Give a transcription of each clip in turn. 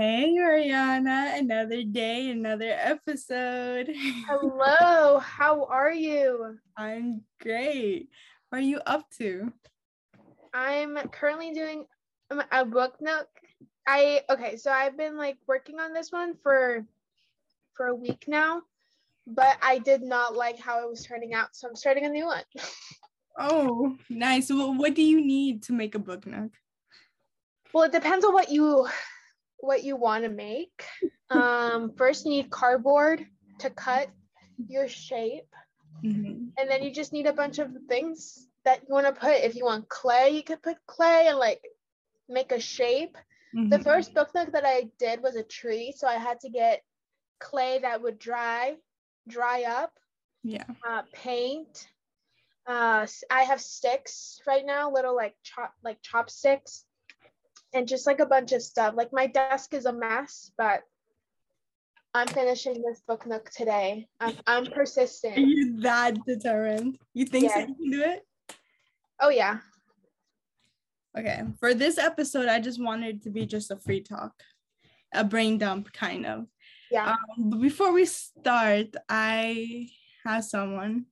Hey, Mariana. Another day, another episode. Hello, how are you? I'm great. What are you up to? I'm currently doing um, a book nook. I okay, so I've been like working on this one for for a week now, but I did not like how it was turning out, so I'm starting a new one. Oh, nice. Well, what do you need to make a book nook? Well, it depends on what you what you want to make. Um, first you need cardboard to cut your shape, Mhm. and then you just need a bunch of things that you want to put. If you want clay, you could put clay and like make a shape. The Mhm. first book nook that I did was a tree, so I had to get clay that would dry, dry up, Yeah. uh, paint. Uh, I have sticks right now, little like chop like chopsticks, and just like a bunch of stuff. Like my desk is a mess, but I'm finishing this book nook today. I'm I'm Are persistent. you that determined? You think so Yeah. you can do it? Oh yeah. Okay. For this episode, I just wanted to be just a free talk, a brain dump kind of. Yeah. Um, but before we start, I have someone.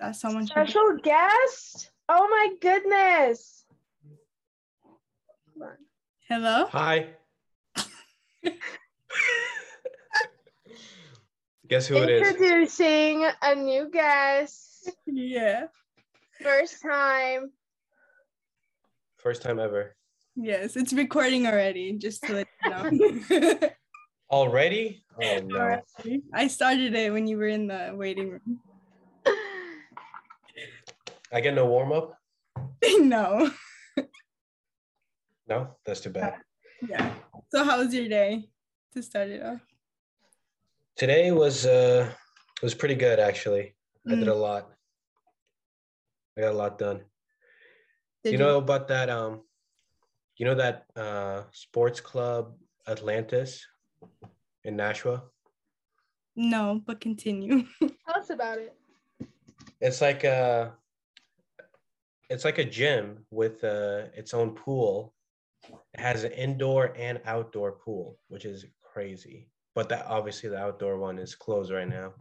That someone should Special guest? Oh my goodness. Hello? Hi. Guess who it is? Introducing a new guest. Yeah. First time. First time ever. Yes, it's recording already, just to let you know. Already? Oh no. Already. I started it when you were in the waiting room. I get no warm up? no. No, that's too bad. Yeah. So how was your day to start it off? Today was uh was pretty good actually. I did a lot. I got a lot done. Did you know about that um you know that uh sports club Atlantis in Nashua? No, but continue. Tell us about it. It's like a it's like a gym with uh its own pool. It has an indoor and outdoor pool, which is crazy. But that obviously the outdoor one is closed right now.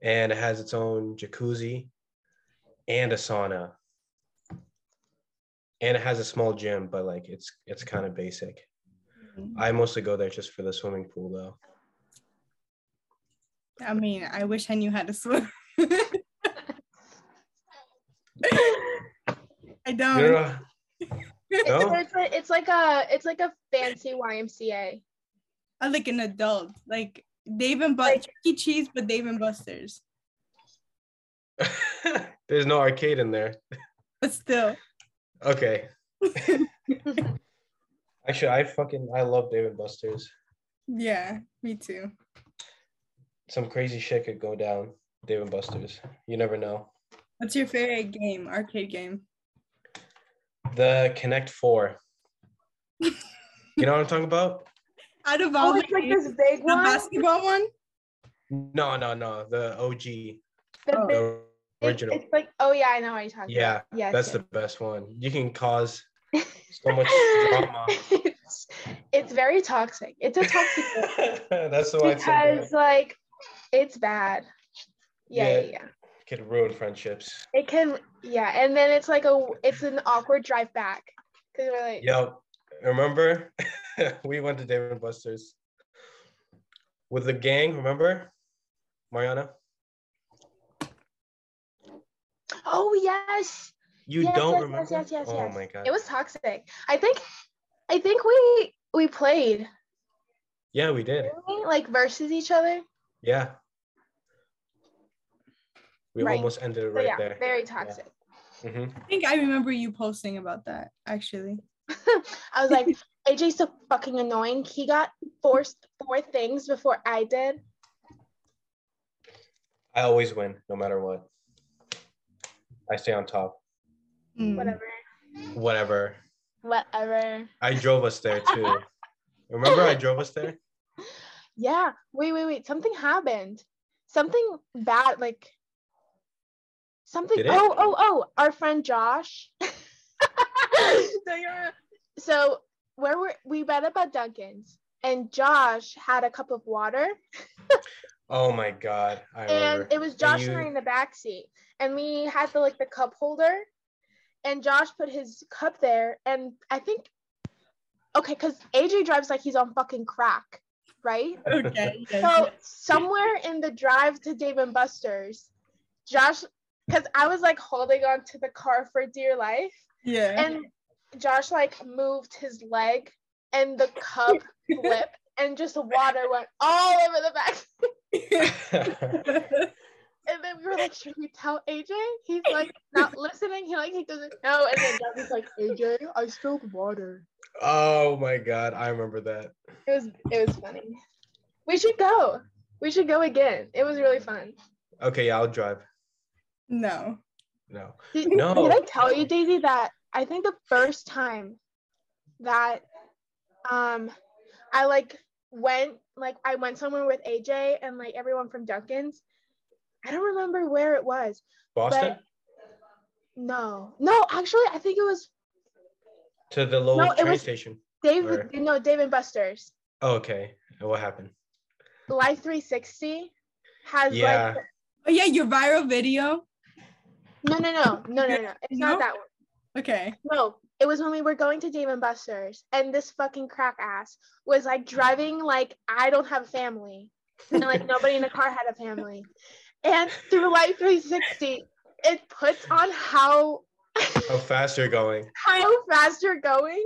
And it has its own jacuzzi and a sauna. And it has a small gym, but like it's it's kind of basic. I mostly go there just for the swimming pool though. I mean, I wish I knew how to swim. I don't. don't know- It's, No? it's, it's like a it's like a fancy YMCA. I uh, like an adult, like Dave and Buster's, Chuck E. Cheese, but Dave and Buster's. There's no arcade in there. But still, Okay. Actually, I fucking I love Dave and Buster's. yeah, me too. Some crazy shit could go down. Dave and Buster's. You never know. What's your favorite game, arcade game? The Connect Four. You know what I'm talking about? Out of Oh, all the, it's like games, this big the one. basketball one. No, no, no. The OG, The Oh. big, the original. It's like oh yeah, I know what you're talking Yeah, about. Yes, That's yes. the best one. You can cause so much drama. it's, it's very toxic. It's a toxic game That's the one. because like it's bad. Yeah, yeah, Yeah. yeah. Could ruin friendships. It can yeah, and then it's like a it's an awkward drive back because we're like Yo, remember we went to Dave and Buster's with the gang. Remember, Mariana? oh yes, You yes, don't yes, remember? yes, yes, yes, oh yes. my god. It was toxic. I think I think we we played yeah, we did. like versus each other. Yeah. We Right. almost ended it So right yeah, there. very toxic. hmm I think I remember you posting about that actually. I was like, AJ's so fucking annoying. He got forced four things before I did. I always win, no matter what. I stay on top. Mm. Whatever. Whatever. Whatever. I drove us there too. Remember, I drove us there. Yeah. Wait, wait, wait. Something happened. Something bad, like something. Did it? Oh, oh, oh! Our friend Josh. so, you're, so where were we met up at Dunkin's, and Josh had a cup of water, Oh my god, I remember. and it was Josh you- and I in the back seat, and we had the like the cup holder, and Josh put his cup there, and I think, okay, because AJ drives like he's on fucking crack, right? Okay. So yes. somewhere in the drive to Dave and Buster's, Josh, because I was like holding on to the car for dear life, yeah. and Josh like moved his leg, and the cup flipped, and just water went all over the back. And then we were like, should we tell AJ? He's like not listening. He like he doesn't know. And then Josh was like, AJ, I spilled water. oh my god, I remember that. It was it was funny. We should go. We should go again. It was really fun. Okay, yeah, I'll drive. No. No. Did, No. did I tell you, Daisy, that I think the first time that um I like went like I went somewhere with AJ and like everyone from Dunkin's. I don't remember where it was. Boston? No, no, actually, I think it was to the low No, train was- station. Dave. Where? No, Dave and Buster's. Oh, okay. And what happened? Life 360 has Yeah. like Oh yeah, your viral video. No, no, no, no, no, no. It's No? not that one. Okay. No, it was when we were going to Dave and Buster's, and this fucking crack ass was like driving like I don't have a family, and like nobody in the car had a family. And through Life 360, it puts on how How fast you're going. how fast you're going.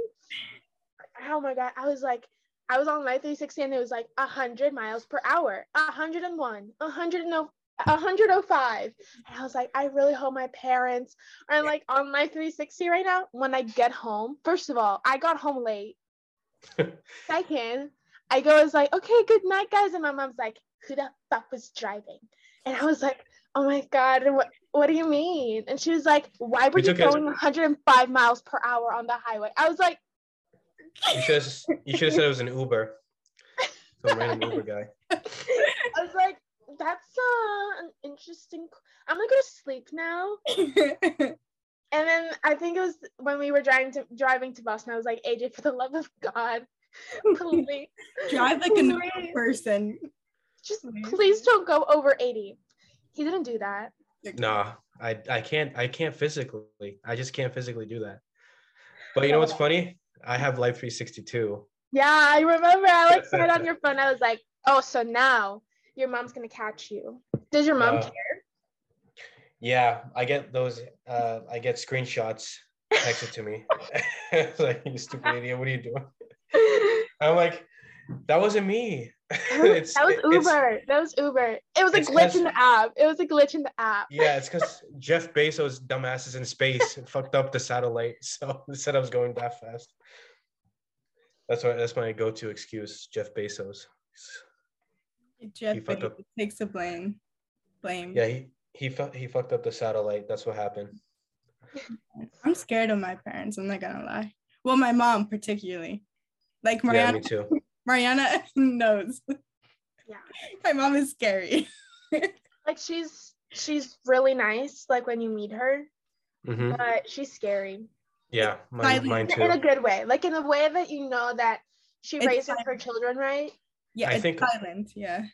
Oh my god, I was like, I was on Life 360, and it was like hundred miles per hour, 101, 100 105. And I was like, I really hope my parents are like on my 360 right now. When I get home, first of all, I got home late. Second, I go, I was like, okay, good night, guys. And my mom's like, who the fuck was driving? And I was like, oh my God, what, what do you mean? And she was like, why were We you going 105 miles per hour on the highway? I was like, You should have you should have said it was an Uber. Some random Uber guy. I was like, that's uh, an interesting. I'm gonna go to sleep now. And then I think it was when we were driving to driving to Boston. I was like, AJ, for the love of God, please Drive like a normal person. just Please. please don't go over 80. He didn't do that. Nah, I I can't I can't physically. I just can't physically do that. But you know what's funny? I have Life 362. Yeah, I remember. Alex like saw it on your phone. I was like, oh, so now your mom's gonna catch you. Does your mom Uh, care? Yeah, I get those. Uh, I get screenshots texted to me. It's like you stupid idiot, what are you doing? I'm like, that wasn't me. It's- that was it's- Uber. That was Uber. It was a glitch in the app. It was a glitch in the app. Yeah, it's because Jeff Bezos dumbasses in space fucked up the satellite, so I was going that fast. That's why that's my go-to excuse, Jeff Bezos. Jeff He fucked up. takes the blame. Blame. Yeah, he he fu- he fucked up the satellite. That's what happened. I'm scared of my parents. I'm not gonna lie. Well, my mom particularly. Like Mariana. Yeah, Mariana, me too. Mariana knows. Yeah. My mom is scary. Like she's she's really nice. Like when you meet her, hmm but she's scary Yeah, mine, Silent. mine in a good way. Like in a way that you know that she It's raises fine. her children right. Yeah, I it's think- silent. Yeah.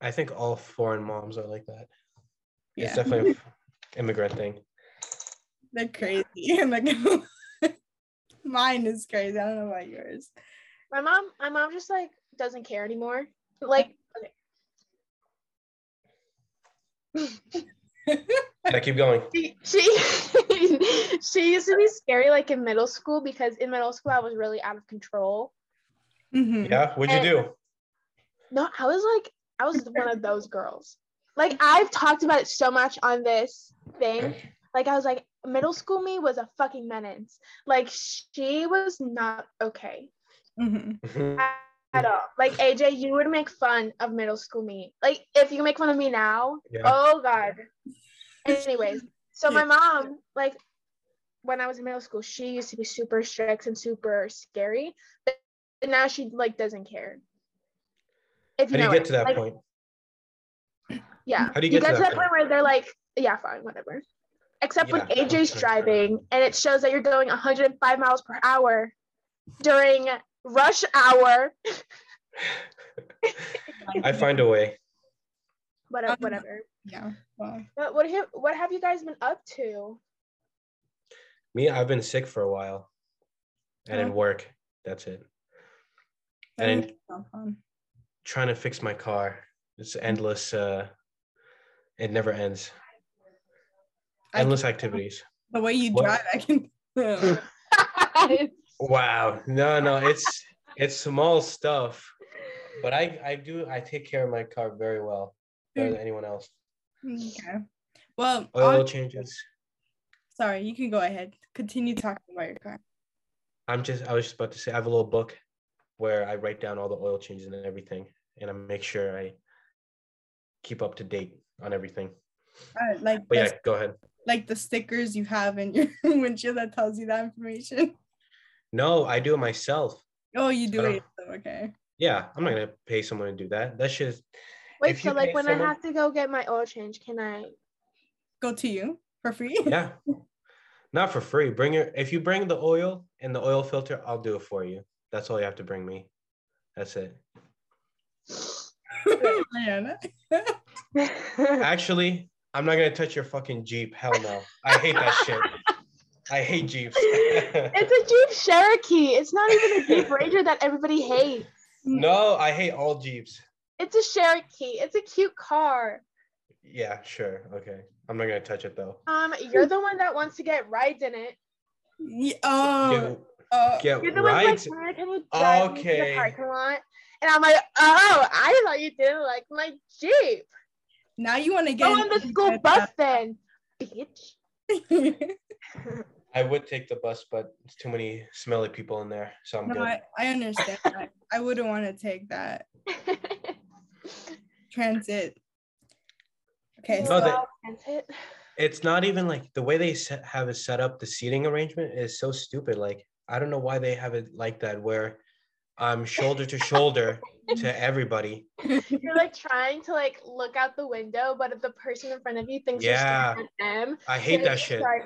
I think all foreign moms are like that. Yeah. It's definitely an immigrant thing. They're crazy. Like mine is crazy. I don't know about yours. My mom, my mom just like doesn't care anymore. Like Yeah, keep going. she she, she used to be scary like in middle school because in middle school I was really out of control. Mhm. Yeah, what'd you do? No, I was like I was one of those girls. Like I've talked about it so much on this thing. Like I was like middle school me was a fucking menace. Like she was not okay Mhm. at all. Like AJ, you would make fun of middle school me. Like if you make fun of me now, Yeah. oh god. Anyways, so my mom, like when I was in middle school, she used to be super strict and super scary. But now she like doesn't care. If How do you get what- to that like, point? Yeah. How do you get to that point where they're like, yeah, fine, whatever. except when AJ's that's driving and it shows that you're going 105 miles per hour during rush hour. I find a way. Whatever, Um, whatever. Yeah. Well, But what have what have you guys been up to? Me, I've been sick for a while, and Oh. in work. That's it. that And- doesn't sound fun. Trying to fix my car. It's endless. Uh, it never ends. Endless activities. The way you What? drive, I can. Wow. No, no, it's it's small stuff, but I I do I take care of my car very well, better than anyone else. okay. Well, Oil on- changes. sorry, you can go ahead. Continue talking about your car. I'm just I was just about to say I have a little book where I write down all the oil changes and everything, and I make sure I keep up to date on everything. Uh, like But the, yeah, go ahead. like the stickers you have in your windshield that tells you that information. No, I do it myself. Oh, you do I it. Okay. Yeah, I'm not gonna pay someone to do that. That's just. Wait, so like when someone- I have to go get my oil change, can I? Go to you for free. Yeah, not for free. Bring your if you bring the oil and the oil filter, I'll do it for you. That's all you have to bring me. That's it. Mariana. Actually, I'm not gonna touch your fucking Jeep. Hell no. I hate that shit. I hate Jeeps. it's a Jeep Cherokee. It's not even a Jeep Wrangler that everybody hates. no, I hate all Jeeps. It's a Cherokee. It's a cute car. Yeah, sure. Okay. I'm not gonna touch it though. Um, you're the one that wants to get rides in it. Yeah, oh, Get, uh, get You're the right. one like, "Mara, drive me to the Okay. parking lot? And I'm like, oh, I thought you didn't like my Jeep. now you want to get Go on the into school that- bus then, bitch. I would take the bus, but it's too many smelly people in there, so I'm no, good. I, I understand. that. I wouldn't want to take that transit. Okay, No, so they- transit. it's not even like the way they set, have it set up the seating arrangement is so stupid like i don't know why they have it like that where i'm shoulder to shoulder to everybody. You're like trying to like look out the window, but if the person in front of you thinks Yeah. you're staring at them, i hate that shit. like,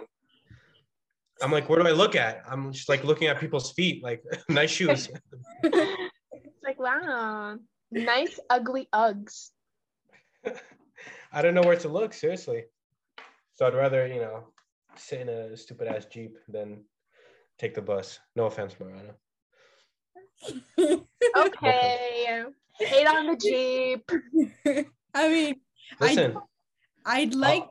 i'm like where do i look at? I'm just like looking at people's feet like nice shoes. It's like wow, nice ugly Uggs. i don't know where to look seriously. So i'd rather you know sit in a stupid ass jeep than take the bus no offense mariana Okay, hate on the Jeep. I mean, listen I'd like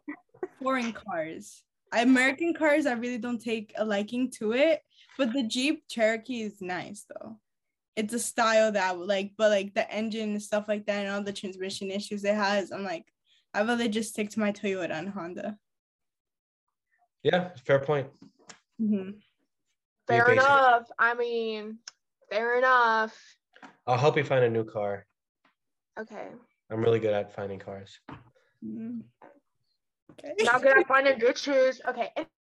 foreign cars. American cars, I really don't take a liking to it, but the Jeep Cherokee is nice though. It's a style that I would like, but like the engine and stuff like that and all the transmission issues it has, I'm like, I'd rather just stick to my Toyota and Honda. yeah fair point Mhm. Fair enough. I mean, fair enough. i'll help you find a new car Okay. i'm really good at finding cars. Okay. Not good at finding good shoes. Okay.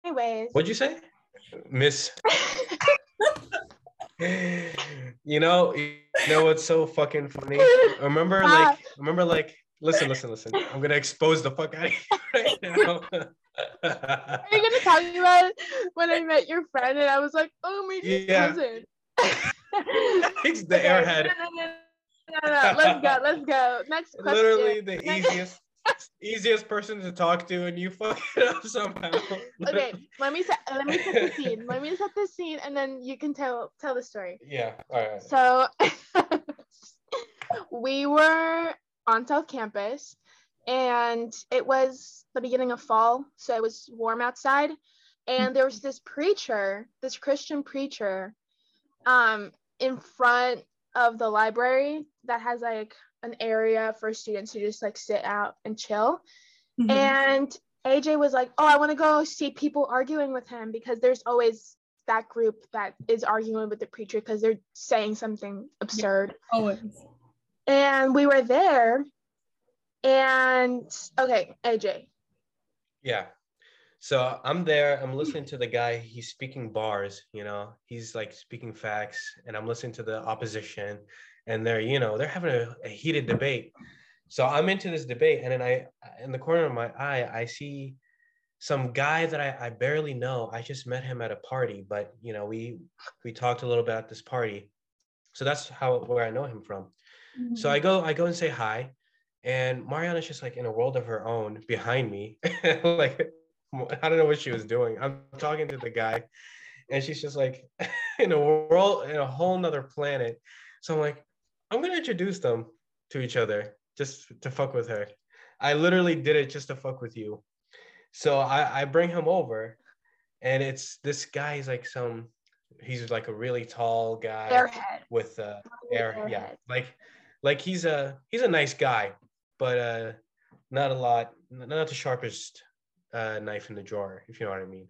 Anyways. What'd you say? Miss. you know, you know what's so fucking funny? Remember, like, remember, like, listen, listen, listen. I'm gonna expose the fuck out of you right now. Are you gonna talk about when I met your friend and I was like, oh my Yeah. cousin? He's the Okay, airhead. No, no, no, no, no, Let's go. Let's go. Next question. Literally the Next- easiest, easiest person to talk to, and you fuck it up somehow. Okay, let me set let me set the scene. Let me set the scene and then you can tell tell the story. Yeah. All right. So we were on South Campus and it was the beginning of fall, so it was warm outside. And there was this preacher, this Christian preacher, um, in front of the library that has like an area for students to just like sit out and chill. Mhm. And AJ was like, Oh, I want to go see people arguing with him because there's always that group that is arguing with the preacher because they're saying something absurd. Always. And we were there. And okay, AJ. Yeah. So I'm there, I'm listening to the guy, he's speaking bars, you know, he's like speaking facts, and I'm listening to the opposition, and they're, you know, they're having a, a heated debate. So I'm into this debate, and then I, in the corner of my eye, I see some guy that I, I barely know. I just met him at a party, but you know, we we talked a little bit at this party. So that's how where I know him from. So I go I go and say hi, and Mariana's just like in a world of her own behind me. like I don't know what she was doing. I'm talking to the guy, and she's just like in a world in a whole nother planet. So I'm like, I'm gonna introduce them to each other just to fuck with her. I literally did it just to fuck with you. So I, I bring him over, and it's this guy. He's like some. He's like a really tall guy Airhead. with uh air. Yeah, like like he's a he's a nice guy, but uh not a lot, not the sharpest uh knife in the drawer, if you know what I mean.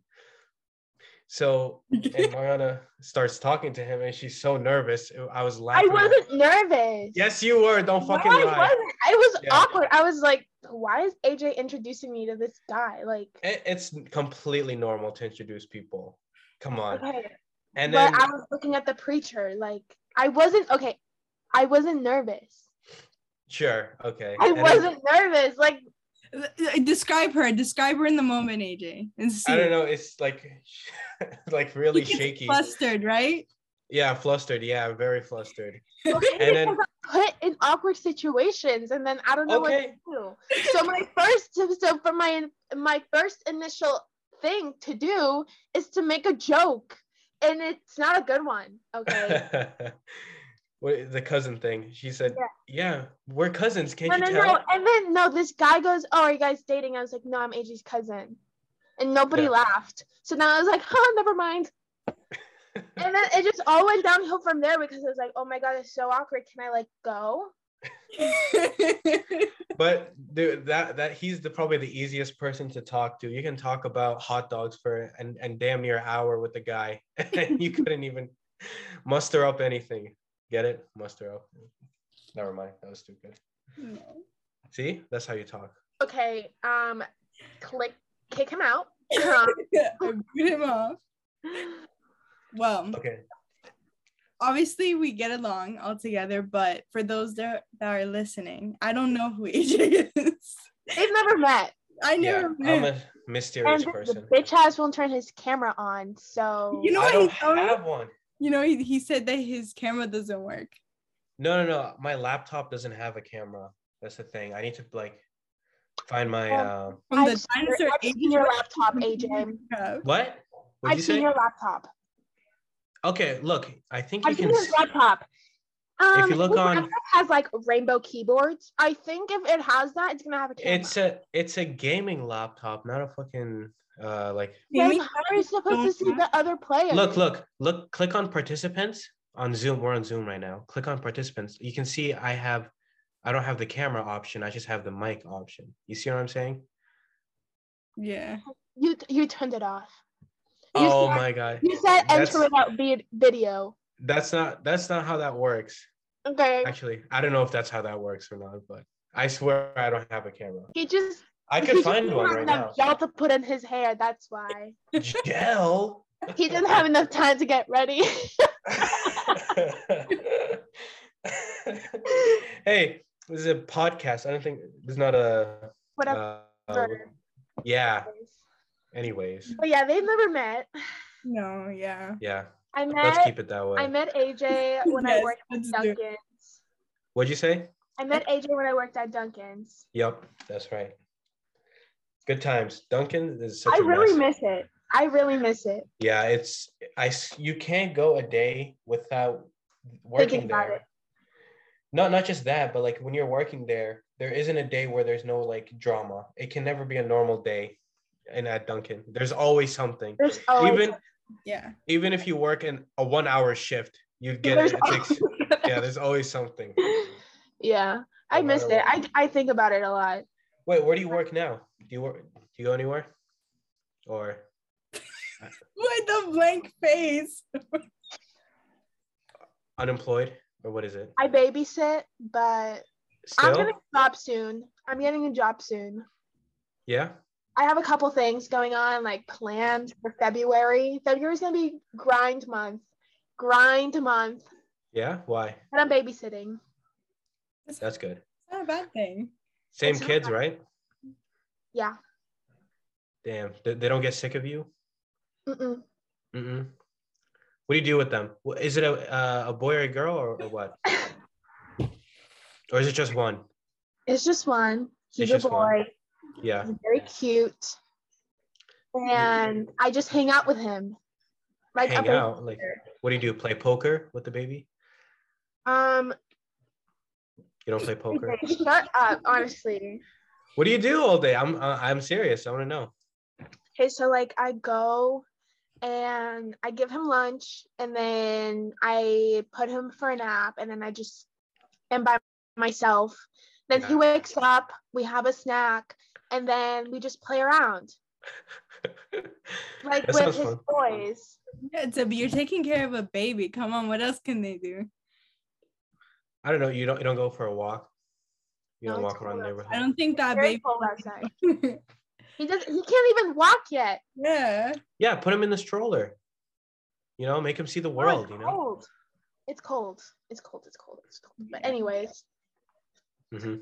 So and Mariana starts talking to him, and she's so nervous. I was laughing. I wasn't nervous. Yes, you were. Don't No, fucking I lie. wasn't. I was Yeah. awkward. I was like, why is AJ introducing me to this guy? Like, It- It's completely normal to introduce people. Come on. okay. And but then I was looking at the preacher. Like, I wasn't okay. I wasn't nervous. sure, okay. I And wasn't nervous. Like, Describe her. Describe her in the moment, AJ. And see. I don't know. It's like like really shaky. Flustered, right? Yeah, flustered. Yeah, very flustered. okay, And then- put in awkward situations, and then I don't know Okay. what to do. So my first, so for my my first initial thing to do is to make a joke, and it's not a good one. Okay. what the cousin thing? She said, Yeah. "Yeah, we're cousins. Can't no, you no, tell?" no. And then no, this guy goes, "Oh, are you guys dating?" I was like, "No, I'm AJ's cousin," and nobody Yeah. laughed. So now I was like, "Huh, never mind." And then it just all went downhill from there because I was like, "Oh my god, it's so awkward. Can I like go?" But dude, that that he's the probably the easiest person to talk to. You can talk about hot dogs for and and damn near an hour with the guy, and you couldn't even muster up anything. Get it? Muster up. Never mind. That was stupid. no. See, that's how you talk. Okay, um, click, kick him out. Um, I boot him off. Well, Okay. obviously we get along all together, but for those that, that are listening, I don't know who AJ is. They've never met, I never Yeah, never I'm a mysterious and the person. bitch ass won't turn his camera on. So You know I what don't he told me? have one. You know, he, he said that his camera doesn't work. No, no, no. My laptop doesn't have a camera. That's the thing. I need to like find my um From I've the seen- dinosaur I've seen your laptop, AJ. what? What'd I've you seen say? your laptop. Okay, look. I think you I've can. seen his s- laptop. Um, you look on- laptop has like rainbow keyboards. I think if it has that, it's gonna have a camera. It's a it's a gaming laptop, not a fucking uh like. Then how are you supposed to see the other players? Look, look, look. Click on participants on Zoom. We're on Zoom right now. Click on participants. You can see I have. I don't have the camera option. I just have the mic option. You see what I'm saying? Yeah. You you turned it off. You Oh said- my god. You said That's- enter without video. That's not that's not how that works. Okay. Actually, I don't know if that's how that works or not, but I swear I don't have a camera. He just I he could just find didn't one have right enough now. Gel to put in his hair. That's why Gel. he didn't have enough time to get ready. hey, this is a podcast. I don't think there's not a. Whatever. uh, yeah. Anyways, but yeah, they've never met. No, yeah. yeah. I Let's met keep it that way. I met AJ when I worked at let's do it. Dunkin's. What'd you say? I met AJ when I worked at Dunkin's. Yep, that's right. Good times. Dunkin is such I a really mess. miss it. I really miss it. Yeah, it's I. You can't go a day without working Thinking there. it. Not not just that, but like when you're working there, there isn't a day where there's no like drama. It can never be a normal day, in at Dunkin. There's always something. There's always Even Yeah. even if you work in a one hour shift, you get There's it. it takes, yeah, there's always something. yeah, I No miss matter it. I, I think about it a lot. Wait, where do you work now? Do you work? Do you go anywhere? Or With the blank face. unemployed? Or what is it? I babysit, but I'm Still? getting a job soon. I'm getting a job soon. Yeah. I have a couple things going on, like planned for February. February's gonna be grind month, grind month, Yeah. Why? and I'm babysitting. That's good. It's not a bad thing. Same It's kids, bad. right? Yeah, Damn, they, don't get sick of you. Mm-mm. Mm-mm. What do you do with them? Is it a uh, a boy or a girl or, or what? Or is it just one? It's just one. He's It's a just one. boy. Yeah. He's very cute. And I just hang out with him. Like Hang out. Like, what do you do? Play poker with the baby? Um You don't play poker. shut up, honestly. What do you do all day? I'm uh, I'm serious. I want to know. Okay, so like I go and I give him lunch and then I put him for a nap and then I just am by myself. Then he wakes up, we have a snack, and then we just play around. Like with his fun. boys. Yeah, it's a, you're taking care of a baby. Come on, what else can they do? I don't know. You don't you don't go for a walk. You No, don't walk around the cold neighborhood. I don't think that Very baby. cold outside. He does he can't even walk yet. yeah. Yeah, put him in the stroller. You know, make him see the world. it's You know. cold. It's cold. It's cold. It's cold. It's cold. But anyways, Mm-hmm.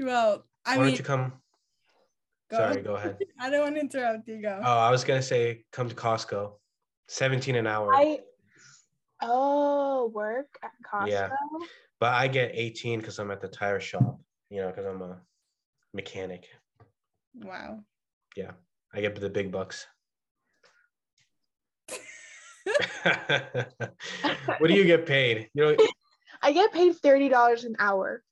Well, I Why mean, don't you come? go. Sorry, go ahead. I don't want to interrupt you. Go. Oh, I was gonna say come to Costco. 17 an hour. I oh work at Costco. Yeah. But I get 18 because I'm at the tire shop, you know, because I'm a mechanic. Wow. Yeah, I get the big bucks. what do you get paid? You know, I get paid thirty dollars an hour.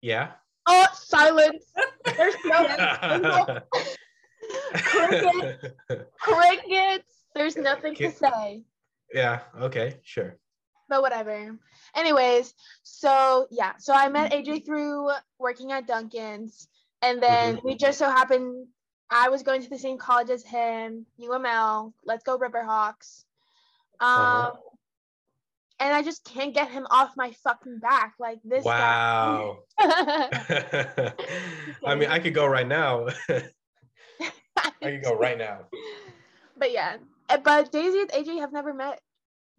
yeah. Oh, silence. There's no crickets. Crickets. There's nothing to say. yeah, okay, sure. But whatever. Anyways, so yeah, so I met AJ through working at Dunkin's, and then we just so happened I was going to the same college as him, UML. Let's go Riverhawks. Um, Uh-huh. and I just can't get him off my fucking back like this Wow. I mean, I could go right now. I could go right now. But yeah, but Daisy and AJ have never met.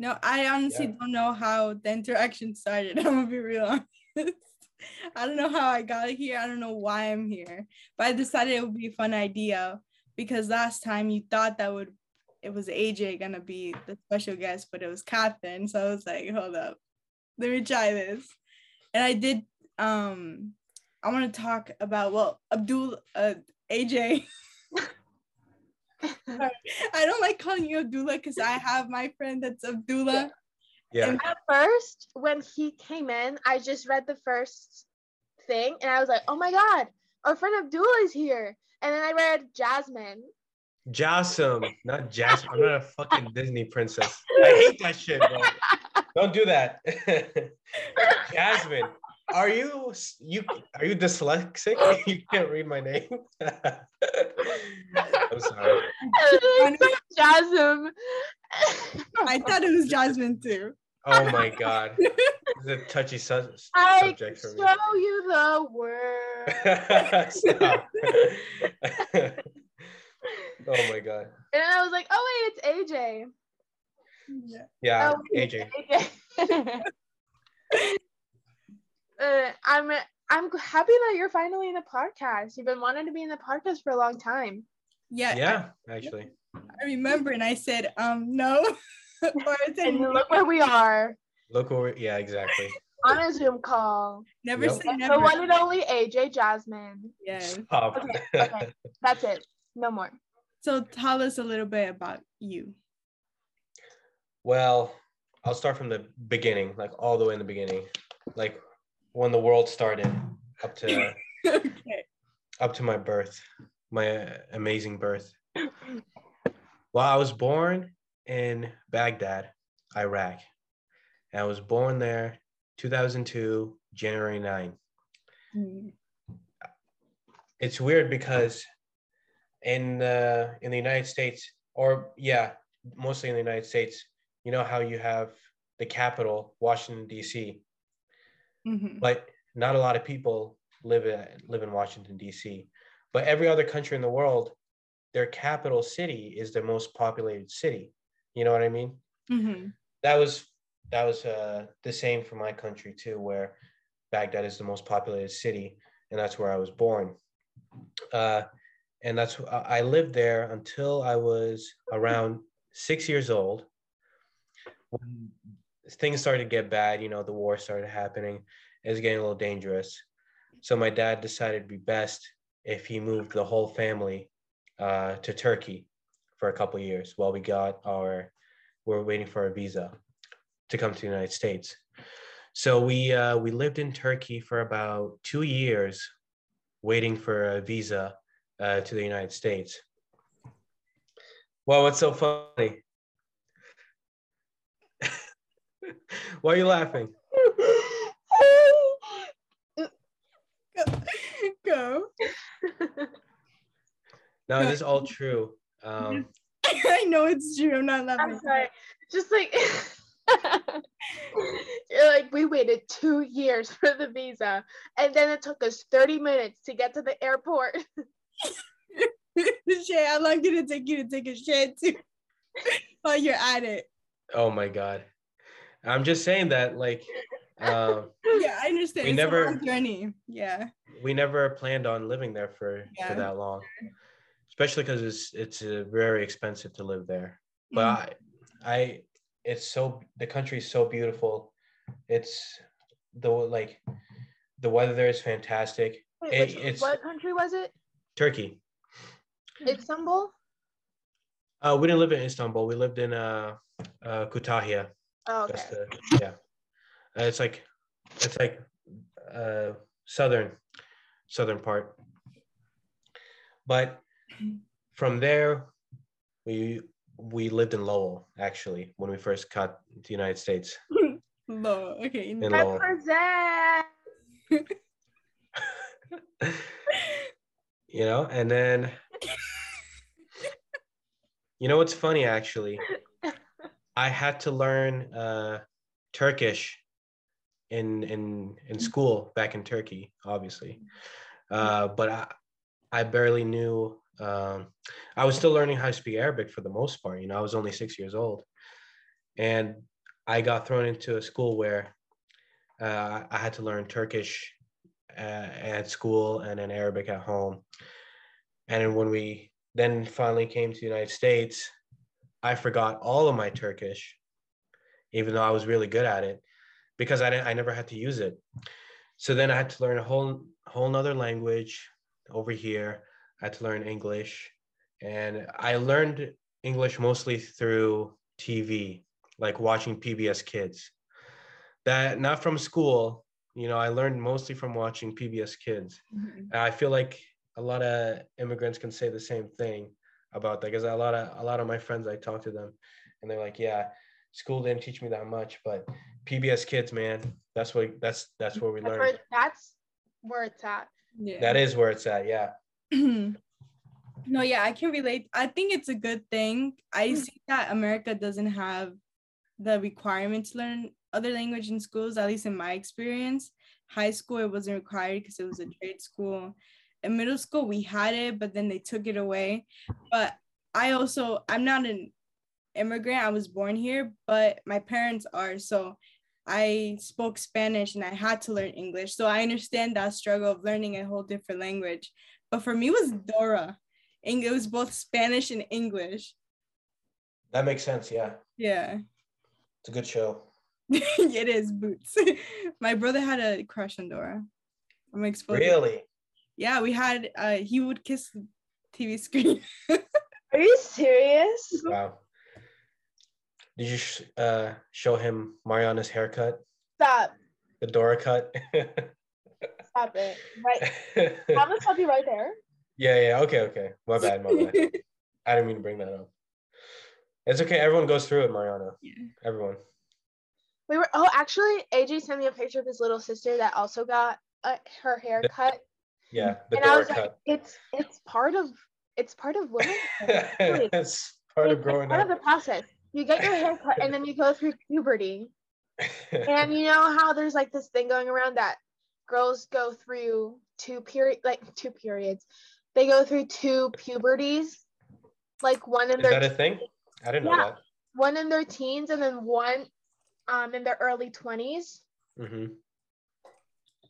No, I honestly Yeah. don't know how the interaction started. I'm gonna be real honest. I don't know how I got here. I don't know why I'm here. But I decided it would be a fun idea because last time you thought that would it was AJ gonna be the special guest, but it was Catherine. So I was like, hold up, let me try this. And I did um I want to talk about well Abdul uh AJ. Sorry. I don't like calling you Abdullah because I have my friend that's Abdullah. Yeah. At first, when he came in, I just read the first thing and I was like, oh my God, our friend Abdullah is here. And then I read Jasmine. Jasim, not Jasmine. I'm not a fucking Disney princess. I hate that shit, bro. Don't do that. Jasmine, are you you are you dyslexic? You can't read my name. I'm sorry. And it's like Jasmine. I thought it was Jasmine too. Oh my god, it's a touchy su- I subject for me. show you the word. Oh my god. And I was like, oh wait, it's AJ. Yeah. Yeah, Oh, AJ. AJ. Uh, I'm I'm happy that you're finally in a podcast. You've been wanting to be in the podcast for a long time. Yeah. Yeah, actually. I remember and I said, um, no. or I said And look where we are Look over. Yeah, exactly. on a Zoom call. never Yep. say The never. one and only AJ Jasmine. Yes. Stop. Okay, okay. That's it. No more. So tell us a little bit about you. Well, I'll start from the beginning, like all the way in the beginning, like when the world started, up to okay. up to my birth, my uh, amazing birth. Well, I was born in Baghdad, Iraq. And I was born there 2002, January 9. Mm, It's weird because in the in the United States, or yeah, mostly in the United States, you know how you have the capital, Washington D.C. mhm. But not a lot of people live in, live in Washington D.C. But every other country in the world, their capital city is the most populated city. You know what I mean? Mhm. That was that was uh, the same for my country too, where Baghdad is the most populated city, and that's where I was born. Uh, and that's I I lived there until I was around six years old. Things started to get bad, you know, the war started happening. It was getting a little dangerous. So my dad decided it'd be best if he moved the whole family uh, to Turkey for a couple years while we got our we're waiting for a visa to come to the United States. So we uh, we lived in Turkey for about two years, waiting for a visa uh, to the United States. Well, what's so funny? Why are you laughing? Go. No, this is all true. Um, I know it's true. I'm not laughing. I'm sorry. Just like you're like we waited two years for the visa, and then it took us 30 minutes to get to the airport. Shay, how long did it take you to take a shit too? While you're at it. oh my god, I'm just saying that like um, Yeah, I understand. We it's never- a long journey. Yeah. we never planned on living there for Yeah. for that long, especially because it's it's uh, very expensive to live there. But Mm. I, I, it's so the country is so beautiful. It's the like, the weather there is fantastic. Wait, It- which, it's- what country was it? Turkey. Istanbul. Uh, we didn't live in Istanbul. We lived in uh, uh Kütahya. Oh, okay. the yeah. Uh, it's like it's like uh southern southern part. But from there we we lived in Lowell actually when we first got to the United States Low. Okay. in Lowell. Represent. you know, and then you know what's funny actually? I had to learn uh Turkish in in in school back in Turkey, obviously. Uh, but I, I barely knew. Um, I was still learning how to speak Arabic for the most part. You know, I was only six years old, and I got thrown into a school where uh, I had to learn Turkish uh, at school and then Arabic at home. And when we then finally came to the United States, I forgot all of my Turkish, even though I was really good at it, because I didn't, I never had to use it. So then I had to learn a whole whole nother language over here. I had to learn English, and I learned English mostly through TV, like watching PBS Kids. That not from school, you know. I learned mostly from watching PBS Kids. Mhm. And I feel like a lot of immigrants can say the same thing about that because a lot of a lot of my friends I talk to them and they're like, yeah, school didn't teach me that much, but PBS Kids, man, that's what that's that's where we I've learned. that's where it's at. Yeah. That is where it's at, yeah. no, yeah, I can relate. I think it's a good thing. I Mm. see that America doesn't have the requirement to learn other language in schools, at least in my experience. High school, it wasn't required because it was a trade school. In middle school, we had it, but then they took it away. But I also, I'm not an immigrant. I was born here, but my parents are. So I spoke Spanish and I had to learn English. So I understand that struggle of learning a whole different language. But for me, it was Dora. And it was both Spanish and English. That makes sense, yeah. Yeah. It's a good show. it is boots. My brother had a crush on Dora. I'm exposing. Really? Yeah, we had uh he would kiss the TV screen. Are you serious? Wow. Did you sh- uh, show him Mariana's haircut, Stop. the Dora cut? Stop it. Right. I'm gonna stop you right there. yeah, yeah. Okay, okay. My bad, my bad. I didn't mean to bring that up. It's okay. Everyone goes through it, Mariana. Yeah. Everyone. We were oh actually AJ sent me a picture of his little sister that also got uh, her hair cut. Yeah, the and I Dora was like, it's it's part of it's part of women. it's part of It's growing part up. Part of the process. You get your hair cut and then you go through puberty. And you know how there's like this thing going around that girls go through two period like two periods. They go through two puberties. Like one in Is their that a thing? I didn't know Yeah. that. one in their teens and then one um in their early 20s. hmm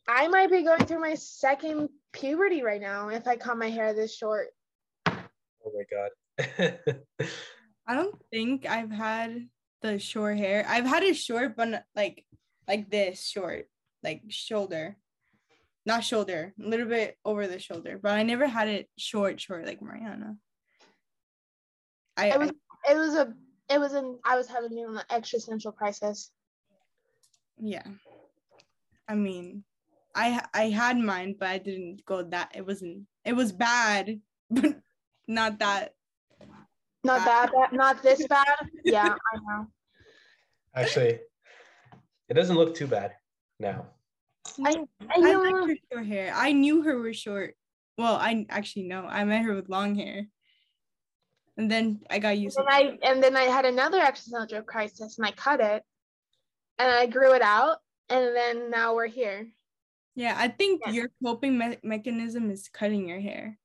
I might be going through my second puberty right now if I cut my hair this short. Oh my god. I don't think I've had the short hair. I've had it short, but like like this short, like shoulder, not shoulder, a little bit over the shoulder. But I never had it short, short like Mariana. I, It was it was a it was an I was having an existential crisis. yeah. I mean, I I had mine, but I didn't go that. It wasn't. It was bad, but not that. Not that bad, not this bad. Yeah, I know. Actually, it doesn't look too bad now. I, I I like her short hair. I knew her was short. Well, I actually know. I met her with long hair. And then I got used and to I and then I had another existential crisis and I cut it and I grew it out and then now we're here. Yeah, I think Yeah. your coping me- mechanism is cutting your hair.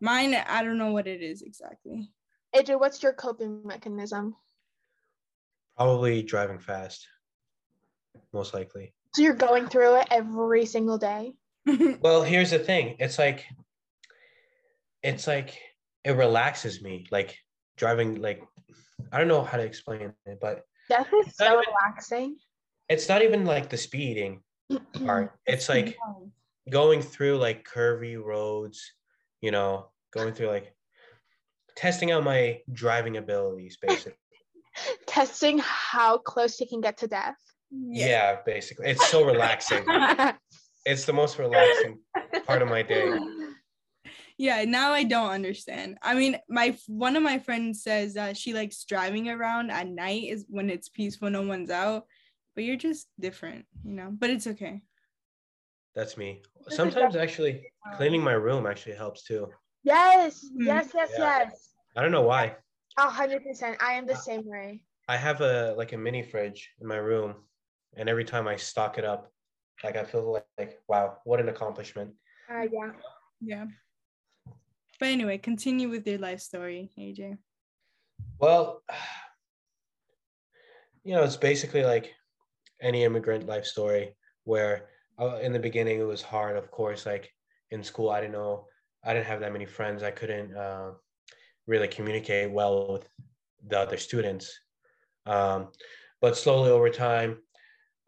Mine, I don't know what it is exactly. AJ, what's your coping mechanism? Probably driving fast. Most likely. So you're going through it every single day. Well, here's the thing. It's like it's like it relaxes me. Like driving like I don't know how to explain it, but Death is so even- relaxing. it's not even like the speeding part. It's like going through like curvy roads, you know, going through like testing out my driving abilities basically. Testing how close you can get to death. yeah. basically. It's so relaxing. It's the most relaxing part of my day. yeah now i don't understand i mean my one of my friends says that she likes driving around at night is when it's peaceful no one's out but you're just different you know but it's okay That's me. Sometimes actually cleaning my room actually helps too. Yes, Mhm. yes, yes, Yeah. yes. I don't know why. A hundred percent. I am the same way. I have a like a mini fridge in my room, and every time I stock it up, like I feel like, like wow, what an accomplishment. Uh, yeah. yeah but anyway continue with your life story aj Well, you know, it's basically like any immigrant life story where uh, in the beginning it was hard, of course. Like in school, I didn't know, I didn't have that many friends. I couldn't uh, really communicate well with the other students. Um, but slowly over time,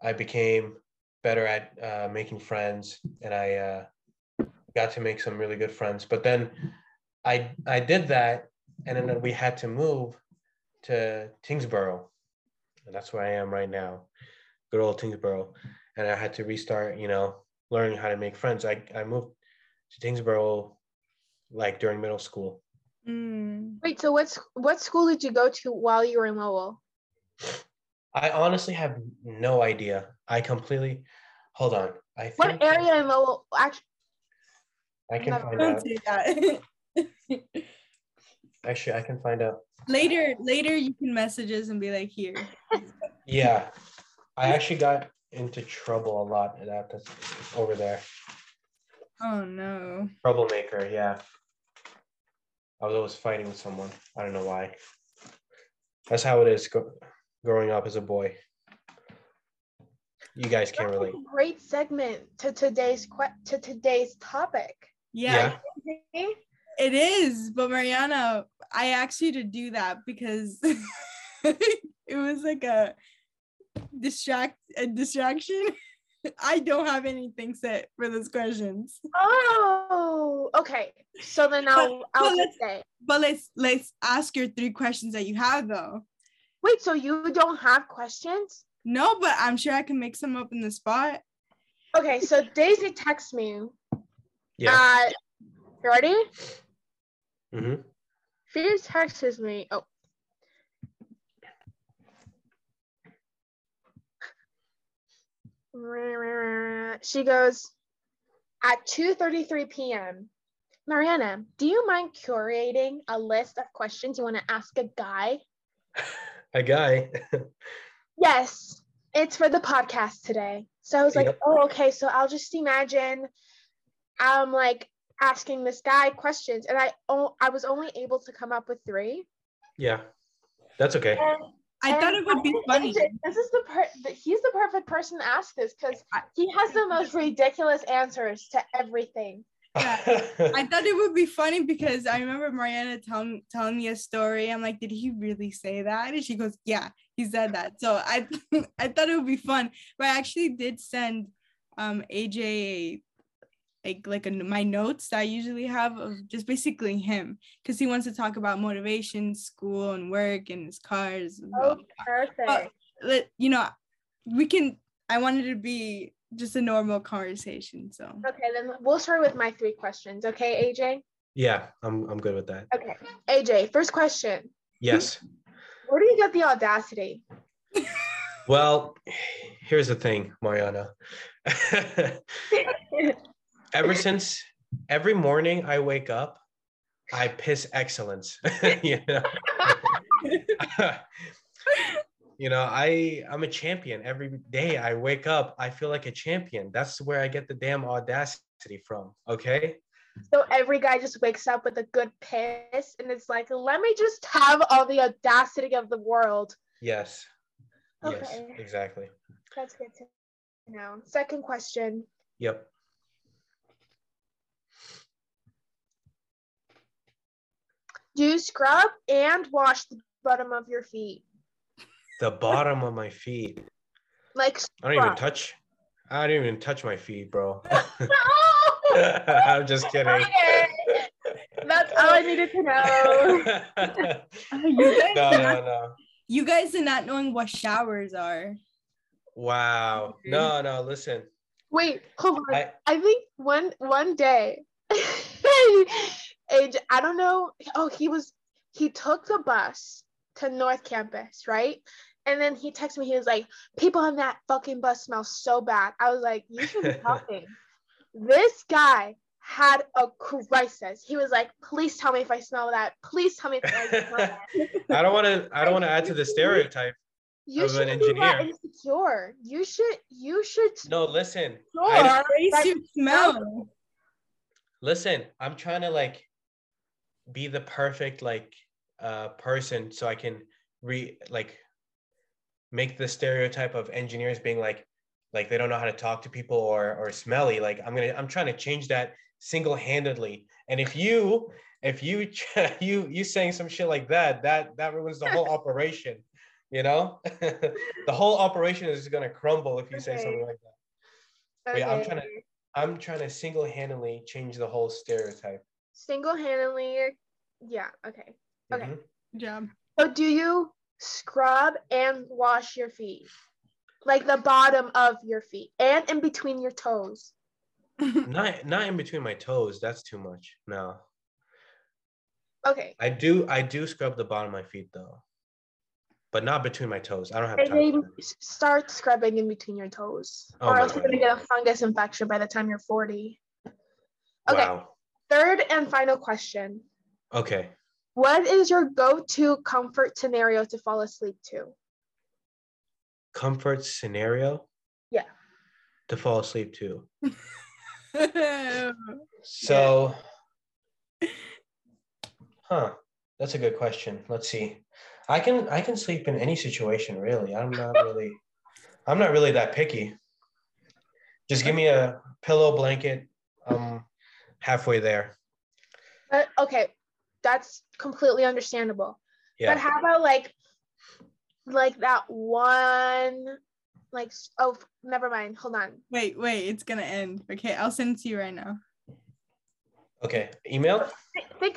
I became better at uh, making friends and I uh, got to make some really good friends. But then I, I did that and then we had to move to Tyngsborough. And that's where I am right now, good old Tyngsborough. And I had to restart, you know, learning how to make friends. I, I moved to Tyngsborough like during middle school. Mm. Wait, so what's what school did you go to while you were in Lowell? I honestly have no idea. I completely, hold on. I think What area in Lowell? Actually, I can find out. that Actually, I can find out. later later you can message us and be like here Yeah, I actually got into trouble a lot at that that's over there. oh no Troublemaker, yeah. I was always fighting with someone. I don't know why. That's how it is go- growing up as a boy. You guys can't that's relate. a great segment to today's que- to today's topic. yeah, Yeah. It is, but Mariana, I asked you to do that because it was like a distract a distraction. I don't have anything set for those questions. Oh, okay. So then I'll But- I'll but just say. But let's let's ask your three questions that you have though. Wait, so you don't have questions? No, but I'm sure I can make some up in the spot. Okay, so Daisy texts me. Yeah. Uh, you ready? hmm She texts me. Oh. She goes at 2:33 p.m. Mariana, do you mind curating a list of questions you want to ask a guy? A guy. Yes, it's for the podcast today. So I was like, Yep. oh, okay. So I'll just imagine I'm like asking this guy questions, and I oh, I was only able to come up with three. yeah. That's okay. And I thought it would be funny. This is the per- the- he's the perfect person to ask this because he has the most ridiculous answers to everything. I thought it would be funny because I remember Mariana telling telling me a story. I'm like, did he really say that? And she goes, yeah, he said that. So I I thought it would be fun, but I actually did send um AJ like like a, my notes that I usually have of just basically him because he wants to talk about motivation, school, and work, and his cars. And oh, perfect. But, you know, we can. I wanted to be just a normal conversation. So okay, then we'll start with my three questions. Okay, AJ. Yeah, I'm I'm good with that. Okay, AJ. First question. Yes. Where do you get the audacity? well, here's the thing, Mariana. Ever since every morning I wake up, I piss excellence. you know. you know i i'm a champion. Every day i wake up i feel like a champion. That's where i get the damn audacity from okay? So every guy just wakes up with a good piss and it's like let me just have all the audacity of the world. Yes. Okay. yes exactly. That's good to know. Second question. Yep do scrub and wash the bottom of your feet the bottom of my feet. Like I don't even touch. I don't even touch my feet, bro. I'm just kidding. That's all I needed to know. Oh, you guys no, no, no. You guys are not knowing what showers are. Wow. Mm-hmm. No, no, listen. Wait, hold on. I, I think one one day, age, I don't know. Oh, he was he took the bus to North Campus, right? And then he texted me, he was like, people on that fucking bus smell so bad. I was like, you should be talking. this guy had a crisis. He was like, please tell me if I smell that. Please tell me if I smell that. I don't want to, I don't want to add to the stereotype. You of should an engineer. be insecure. You should, you should. No, listen. Sure, I, you smell. Listen, I'm trying to like be the perfect like uh, person so I can re like make the stereotype of engineers being like like they don't know how to talk to people or or smelly. Like i'm gonna i'm trying to change that single-handedly. And if you if you you you saying some shit like that that that ruins the whole operation you know? The whole operation is gonna crumble if you say something like that. Okay. yeah i'm trying to i'm trying to single-handedly change the whole stereotype single-handedly yeah okay Okay. Mm-hmm. Good job. So do you scrub and wash your feet? Like the bottom of your feet and in between your toes. not not in between my toes. That's too much. No. Okay. I do I do scrub the bottom of my feet though. But not between my toes. I don't have time. Start scrubbing in between your toes. Oh or else God. you're gonna get a fungus infection by the time you're 40. Okay. Wow. Third and final question. Okay. What is your go-to comfort scenario to fall asleep to? Comfort scenario? Yeah. To fall asleep to. so, huh? That's a good question. Let's see. I can I can sleep in any situation really. I'm not really I'm not really that picky. Just give me a pillow blanket. Halfway there. Uh, okay, that's completely understandable. Yeah. But how about like like that one like oh never mind. Hold on. Wait, wait, it's gonna end. Okay, I'll send it to you right now. Okay. Email? Think, think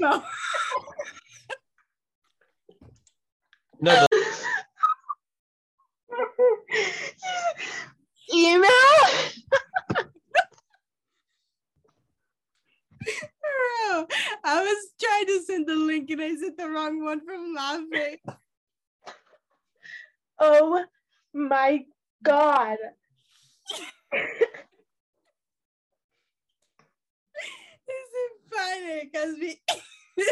no. no. The- Email? I was trying to send the link and I sent the wrong one from laughing. Oh my god. this Is funny? Because we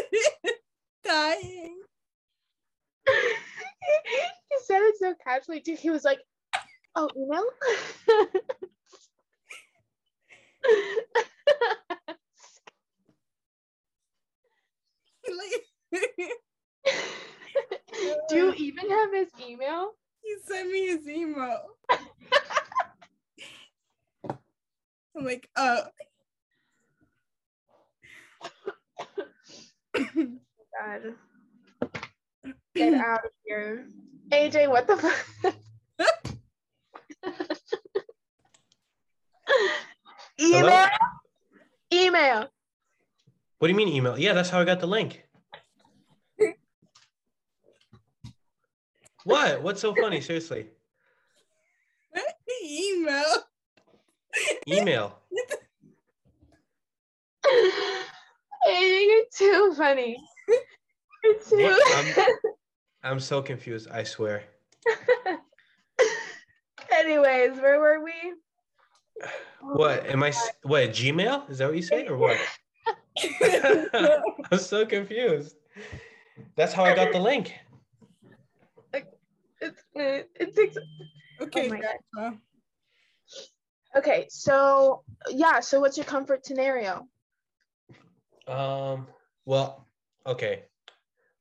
dying. he said it so casually too. He was like, "Oh, do you even have his email? He sent me his email. I'm like, uh. God. Get out of here. AJ, what the fuck? email. Hello? Email. What do you mean email? Yeah, that's how I got the link. what? What's so funny? Seriously. Email. Email. AJ, you're too funny. You're too What? I'm, I'm so confused, I swear. Anyways, where were we? What? Am I? what Gmail? Is that what you say or what? I'm so confused. That's how I got the link. It's it, it takes Okay, my guys. Okay, so yeah, so what's your comfort scenario? Um, well, okay.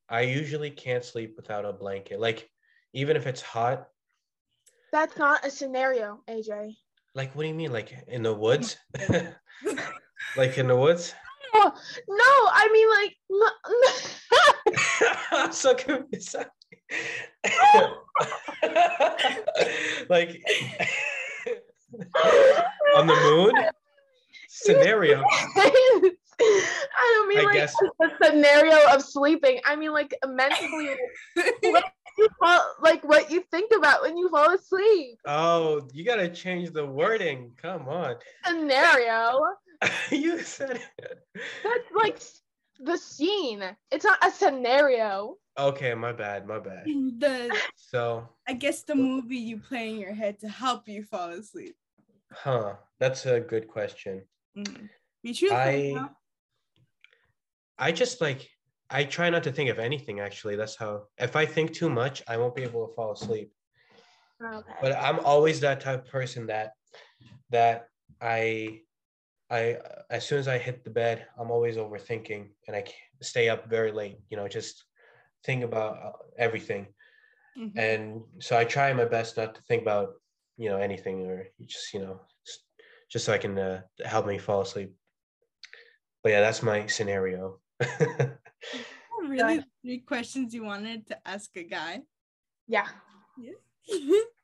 I usually can't sleep without a blanket. Like, even if it's hot, That's not a scenario, AJ. like, what do you mean? Like in the woods? like in the woods? No, I mean like no, I'm so confused. like on the moon scenario. I don't mean I like guess. the scenario of sleeping. I mean like mentally what you fall, like what you think about when you fall asleep. Oh, you gotta change the wording. Come on. Scenario. you said it. That's like the scene. It's not a scenario. Okay, my bad, my bad. The So, I guess the movie you play in your head to help you fall asleep. huh, that's a good question. Mm. Be truthful. I huh? I just like I try not to think of anything actually. That's how if I think too much, I won't be able to fall asleep. Okay. But I'm always that type of person that that I I as soon as I hit the bed, I'm always overthinking and I stay up very late, you know, just think about uh, everything. Mhm. And so I try my best not to think about, you know, anything or just, you know, s- just so I can uh, help me fall asleep. But yeah, that's my scenario. Really three questions you wanted to ask a guy. Yeah. Yeah.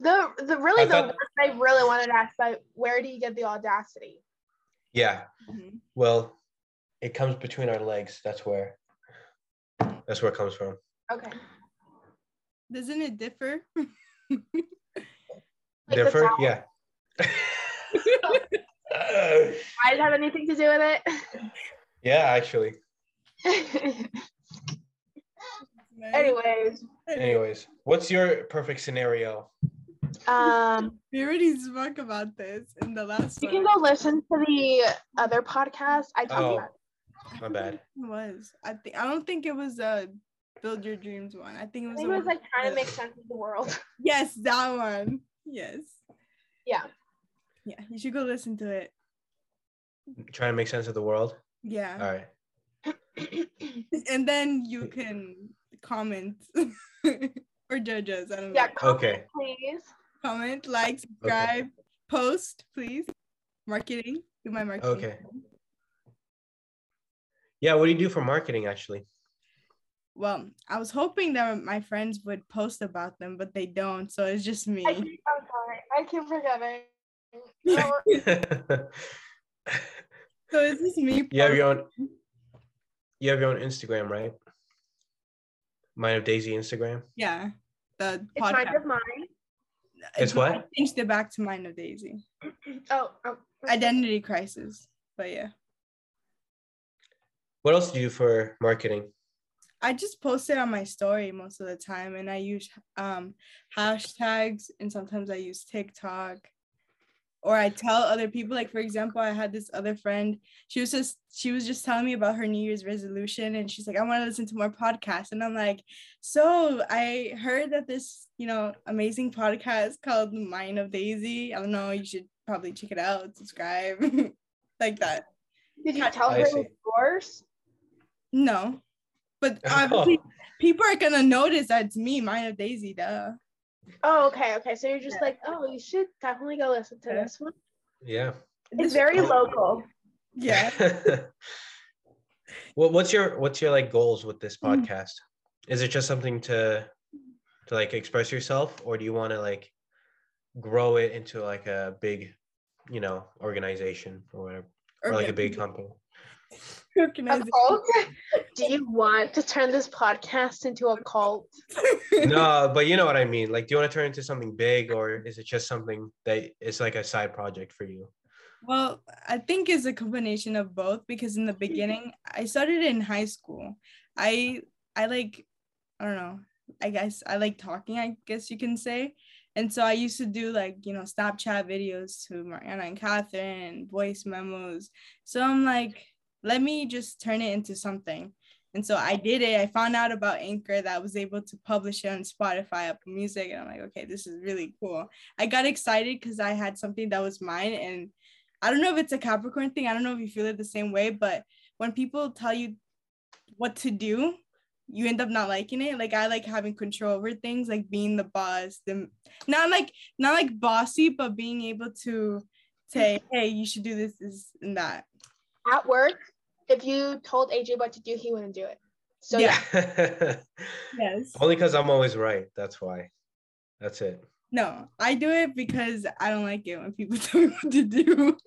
The the really I the thought- one I really wanted to ask like where do you get the audacity? yeah. Mhm. Well, it comes between our legs. That's where that's where it comes from. Okay. Doesn't it differ? the Differ? Yeah. Why does it have anything to do with it. yeah, actually. Anyways, Anyways, what's your perfect scenario? Um, we already spoke about this in the last you one. can go listen to the other podcast. I talked Oh. about. My bad. It was. I think I don't think it was a build your dreams one. I think it I was. think it was like trying to make sense of the world. yes, that one. Yes. Yeah. Yeah, you should go listen to it. Trying to make sense of the world. Yeah. All right. And then you can comment or judge us. I don't know. yeah. Comment, Okay. Please. Comment, like, subscribe, post, please. Marketing. Do my marketing. Okay. Yeah, what do you do for marketing actually? Well, I was hoping that my friends would post about them, but they don't. So it's just me. I keep, I'm sorry. I keep forgetting. Yeah. So it's just me. you have your own you have your own Instagram, right? Mind of Daisy Instagram. Yeah. The it's mind podcast. of mine. It's I what? changed it back to Mind of Daisy. Oh, oh. Identity crisis. But yeah. What else do you do for marketing? I just post it on my story most of the time and I use um hashtags and sometimes I use TikTok or I tell other people like for example I had this other friend she was just she was just telling me about her new year's resolution and she's like I want to listen to more podcasts and I'm like so I heard that this you know amazing podcast called Mind of Daisy I don't know you should probably check it out subscribe like that Did you tell I her it was yours? no but Oh. obviously people are gonna notice that it's me Mind of Daisy duh Oh, okay, okay. So you're just Yeah. like, oh, you should definitely go listen to Yeah. this one. Yeah. It's very local. yeah what What what's your what's your like goals with this Mm. podcast? Is it just something to to like express yourself, or do you want to like grow it into like a big, you know, organization or whatever, or like a big company? A cult? Do you want to turn this podcast into a cult? no, but you know what I mean. Like, do you want to turn it into something big, or is it just something that is like a side project for you? Well, I think it's a combination of both because in the beginning, I started in high school. I I like I don't know. I guess I like talking, I guess you can say. And so I used to do like, you know, Snapchat videos to Mariana and Catherine and voice memos. So I'm like, let me just turn it into something. And so I did it. I found out about Anchor that I was able to publish it on Spotify, Apple Music. And I'm like, okay, this is really cool. I got excited because I had something that was mine. And I don't know if it's a Capricorn thing. I don't know if you feel it the same way, but when people tell you what to do, you end up not liking it. Like I like having control over things, like being the boss, the not like not like bossy, but being able to say, hey, you should do this, this and that. At work, if you told AJ what to do, he wouldn't do it. So Yeah. yeah, Yes. Only because I'm always right. That's why. That's it. No, I do it because I don't like it when people tell me what to do.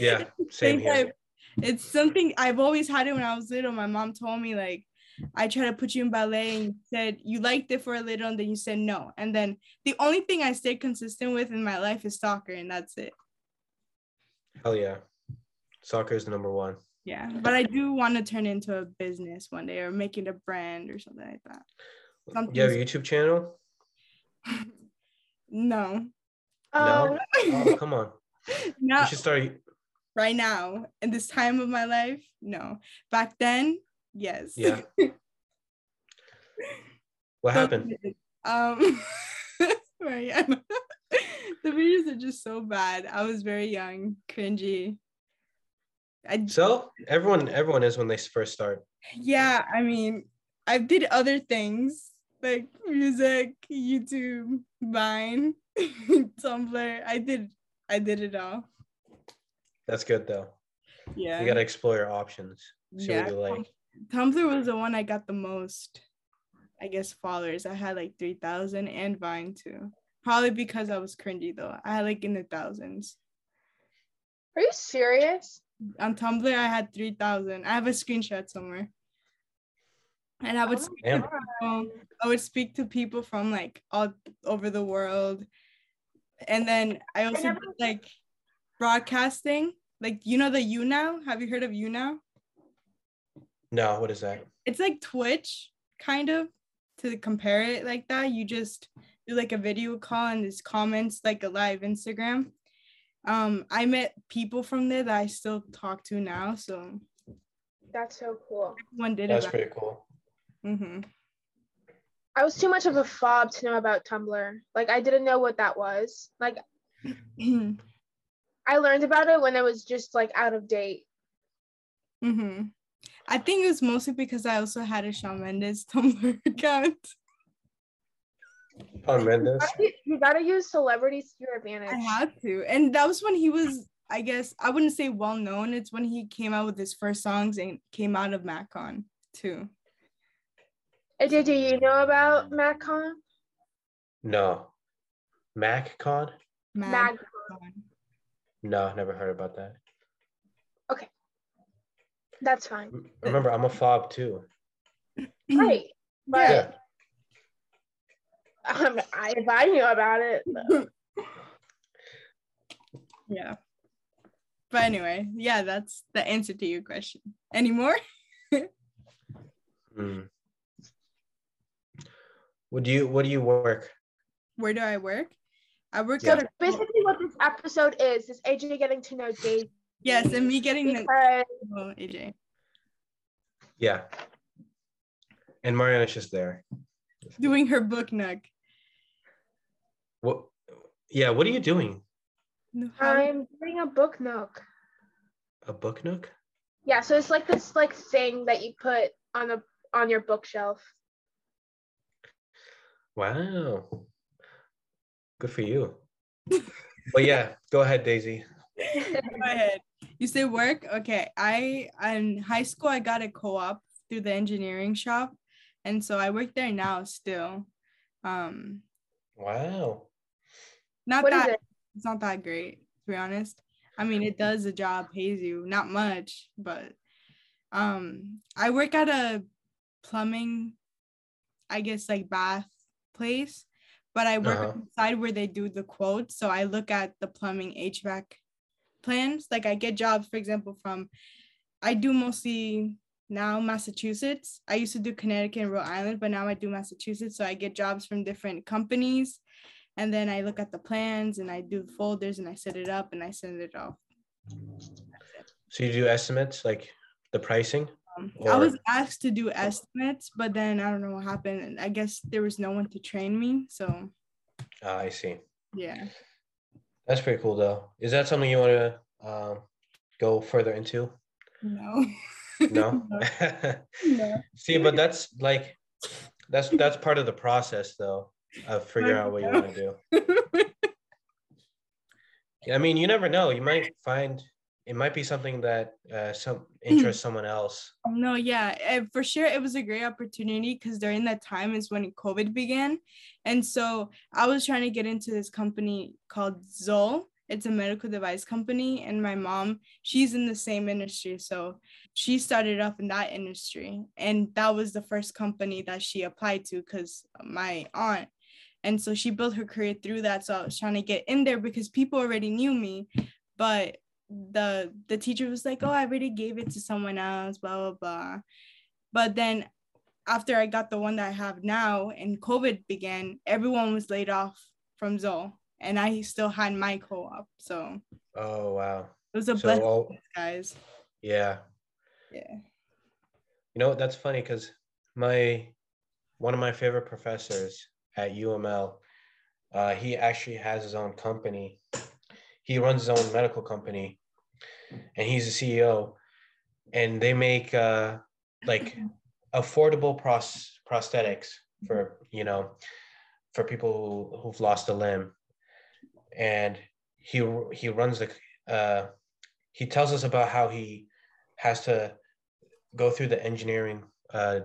Yeah, same Same here. It's something I've always had it when I was little. My mom told me like I tried to put you in ballet and you said you liked it for a little and then you said no. And then the only thing I stayed consistent with in my life is soccer and that's it. Hell yeah. Soccer is number one. Yeah. But I do want to turn into a business one day or make it a brand or something like that. You have a YouTube channel? no. um, Oh, come on. You should start. right now in this time of my life. No. Back then, yes. Yeah. What happened? Um, right. I'm- the videos are just so bad. I was very young, cringy. I So everyone, everyone is when they first start. yeah, I mean, I did other things like music, YouTube, Vine, Tumblr. I did, I did it all. That's good though. Yeah, You gotta explore your options. See yeah. what you like. Tumblr was the one I got the most, I guess, followers. I had like 3,000 and Vine too. Probably because I was cringy though. I had like in the thousands. are you serious? On Tumblr, I had 3,000. I have a screenshot somewhere. And I would, Oh speak to people, I would speak to people from like all over the world. And then I also never- did like broadcasting. Like, you know, the YouNow? Have you heard of YouNow? No, what is that? it's like Twitch kind of to compare it like that. You just do like a video call and there's comments like a live Instagram. Um, I met people from there that I still talk to now, so That's so cool. one did That's it. pretty cool. Mm-hmm. I was too much of a fob to know about Tumblr. Like I didn't know what that was. Like hmm I learned about it when it was just like out of date. Mm-hmm. I think it was mostly because I also had a Shawn Mendes Tumblr account. Shawn Mendes. You, you gotta use celebrities to your advantage. I had to, and that was when he was. I guess I wouldn't say well known. It's when he came out with his first songs and came out of MagCon too. Did you know about MagCon? No. MagCon? Mag- MagCon. No, never heard about that. Okay. That's fine. Remember, I'm a fob too. Right. But Yeah. Um, I, if I knew about it, though. Yeah. But anyway, yeah, that's the answer to your question. Any more? Hmm. What do you What do you work? Where do I work? I work Yeah. at a basically what this episode is is AJ getting to know Dave yes, and me getting the because oh, AJ Yeah. And Mariana's just there. doing her book nook. What? Yeah. What are you doing? I'm doing a book nook. A book nook? Yeah, so it's like this like thing that you put on a on your bookshelf. Wow. Good for you. but yeah, go ahead, Daisy. Go ahead. You say work? Okay. I in high school I got a co-op through the engineering shop. And so I work there now still. Um Wow. Not What is that it? it's not that great, to be honest. I mean it does the job, pays you, not much, but um I work at a plumbing, I guess like bath place, but I work Uh-huh. on the side where they do the quotes. So I look at the plumbing HVAC plans. Like I get jobs, for example, from I do mostly now Massachusetts. I used to do Connecticut and Rhode Island, but now I do Massachusetts. So I get jobs from different companies. And then I look at the plans and I do the folders and I set it up and I send it off. So you do estimates like the pricing? Um, I was asked to do estimates, but then I don't know what happened. And I guess there was no one to train me. So Ah, I see. yeah. That's pretty cool though. Is that something you want to um, go further into? No. No. no. See, but that's like that's that's part of the process though of figuring out what you want to do. I mean, you never know. You might find it might be something that uh, some interests someone else. No, yeah, eh, for sure. It was a great opportunity because during that time is when COVID began. And so I was trying to get into this company called Zoll. It's a medical device company. And my mom, she's in the same industry. So she started off in that industry. And that was the first company that she applied to because my aunt. And so she built her career through that. So I was trying to get in there because people already knew me. But the the teacher was like, "Oh, I already gave it to someone else." Blah blah blah. But then, after I got the one that I have now, and COVID began, everyone was laid off from Zoll, and I still had my co-op. So Oh wow. it was a So blessing, all, guys. yeah. Yeah. You know, that's funny because my one of my favorite professors at UML, uh, he actually has his own company. He runs his own medical company, and he's the CEO. And they make uh, like affordable pros- prosthetics for you know for people who, who've lost a limb. And he he runs the uh, he tells us about how he has to go through the engineering uh,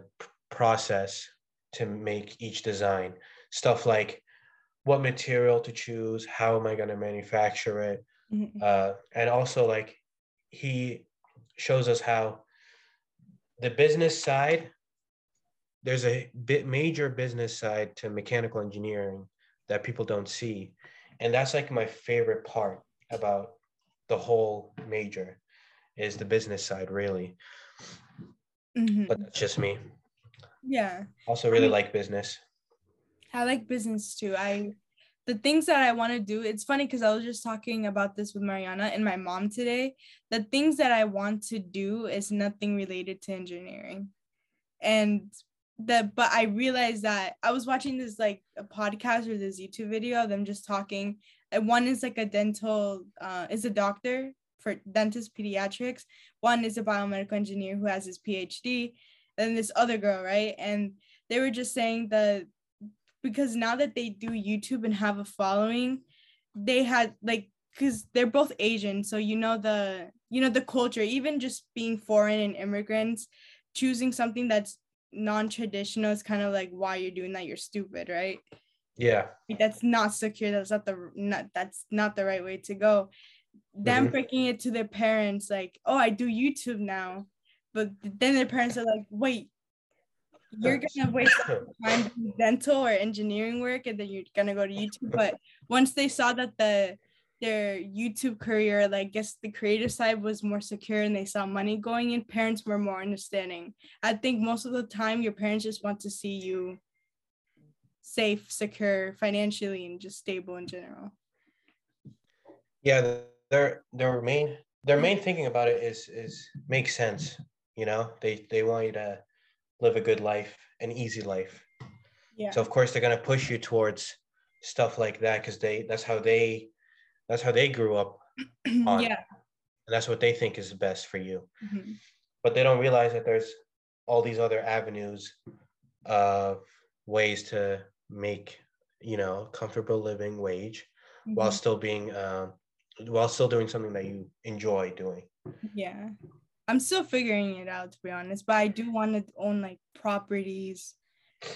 process to make each design. Stuff like what material to choose, how am I going to manufacture it, Mhm. uh, and also like he shows us how the business side. There's a bit major business side to mechanical engineering that people don't see, and that's like my favorite part about the whole major is the business side really Mhm. but that's just me. Yeah. Also, really mean- like business. I like business too. I the things that I want to do, it's funny because I was just talking about this with Mariana and my mom today. The things that I want to do is nothing related to engineering. And the but I realized that I was watching this like a podcast or this YouTube video of them just talking. And one is like a dental uh is a doctor for dentist pediatrics. One is a biomedical engineer who has his PhD. And this other girl, right? And they were just saying that because now that they do YouTube and have a following, they had like because they're both Asian, so you know the you know the culture, even just being foreign and immigrants, choosing something that's non-traditional is kind of like why you're doing that, you're stupid, right? Yeah. That's not secure. That's not the not that's not the right way to go. Them Mhm. breaking it to their parents, like, oh, I do YouTube now, but then their parents are like, wait, you're gonna waste time doing dental or engineering work and then you're gonna go to YouTube. But once they saw that the their YouTube career, like I guess the creative side was more secure and they saw money going in, parents were more understanding. I think most of the time your parents just want to see you safe, secure financially and just stable in general. Yeah. Their their main their main thinking about it is is makes sense. You know, they they want you to live a good life, an easy life. Yeah. So of course they're gonna push you towards stuff like that because they that's how they that's how they grew up on. yeah. and that's what they think is the best for you. Mhm. But they don't realize that there's all these other avenues of ways to make you know comfortable living wage while Mhm. still being um, while still doing something that you enjoy doing. Yeah. I'm still figuring it out to be honest, but I do want to own like properties,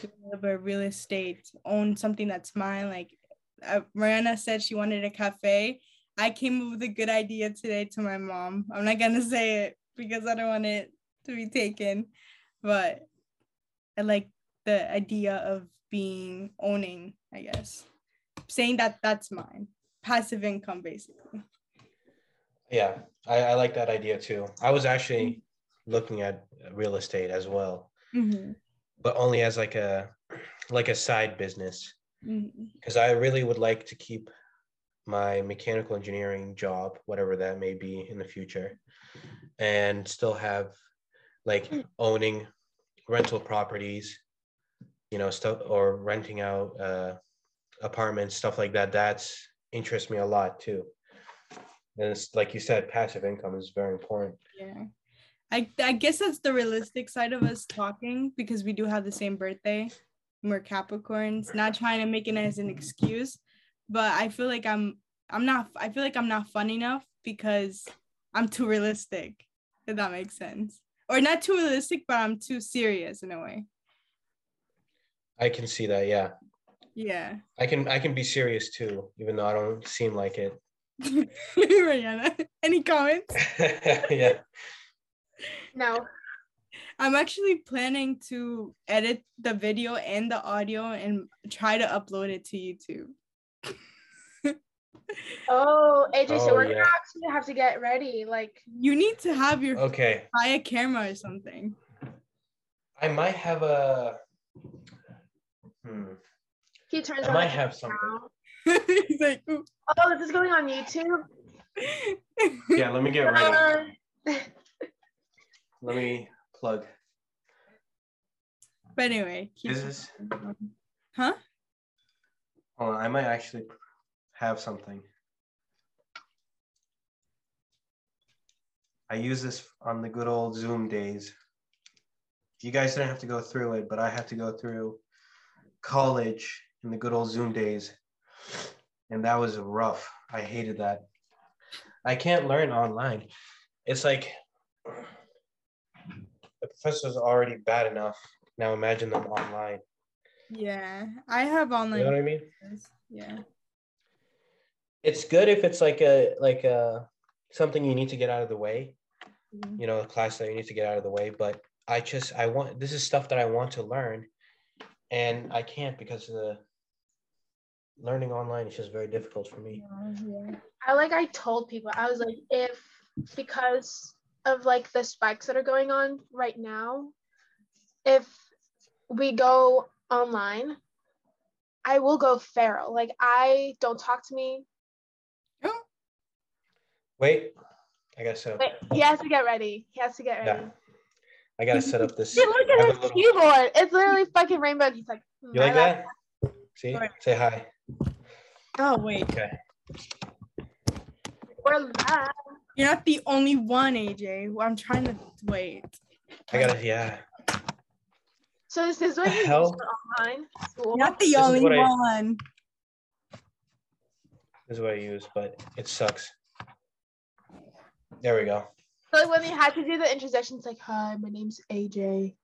do a little bit of real estate, own something that's mine. Like uh, Mariana said, she wanted a cafe. I came up with a good idea today to my mom. I'm not gonna say it because I don't want it to be taken, but I like the idea of being owning, I guess, saying that that's mine, passive income basically. Yeah, I, I like that idea too. I was actually looking at real estate as well, Mm-hmm. but only as like a like a side business Mm-hmm. because I really would like to keep my mechanical engineering job, whatever that may be in the future, and still have like owning rental properties, you know, stuff or renting out uh, apartments, stuff like that. That's interests me a lot too. And it's like you said, passive income is very important. Yeah. I, I guess that's the realistic side of us talking because we do have the same birthday. We're Capricorns, not trying to make it as an excuse, but I feel like I'm I'm not I feel like I'm not fun enough because I'm too realistic, if that makes sense. Or not too realistic, but I'm too serious in a way. I can see that. Yeah, Yeah. I can. I can be serious too, even though I don't seem like it. Mariana, any comments? yeah. No. I'm actually planning to edit the video and the audio and try to upload it to YouTube. Oh, AJ, so Oh, we're yeah. gonna actually have to get ready. Like, You need to have your Okay. buy a camera or something. I might have a. Hmm. he turns I might have something. camera. He's like, "Ooh." Oh, this is going on YouTube. Yeah, let me get ready. Uh, Let me plug. but anyway, keep Is this? huh? Hold on, I might actually have something. I use this on the good old Zoom days. You guys didn't have to go through it, but I had to go through college in the good old Zoom days. And that was rough. I hated that. I can't learn online. It's like the professor's already bad enough. Now imagine them online. Yeah, I have online. You know what I mean? Yeah. it's good if it's like a like a something you need to get out of the way Mhm. you know a class that you need to get out of the way but i just i want this is stuff that i want to learn and i can't because of the learning online is just very difficult for me Yeah. I like I told people I was like if because of like the spikes that are going on right now, if we go online, I will go feral. Like I don't talk to me. Wait i set up Wait, he has to get ready. He has to get ready. yeah i gotta set up this Dude, look at his little- keyboard. It's literally fucking rainbow. He's like, you like "My that see say hi oh wait. okay We're live. You're not the only one, AJ. I'm trying to wait. i gotta yeah So this is what The you use for online school. Not the is only what I- one. this is what i use but it sucks there we go So like when they had to do the interjection, it's like, hi, my name's AJ.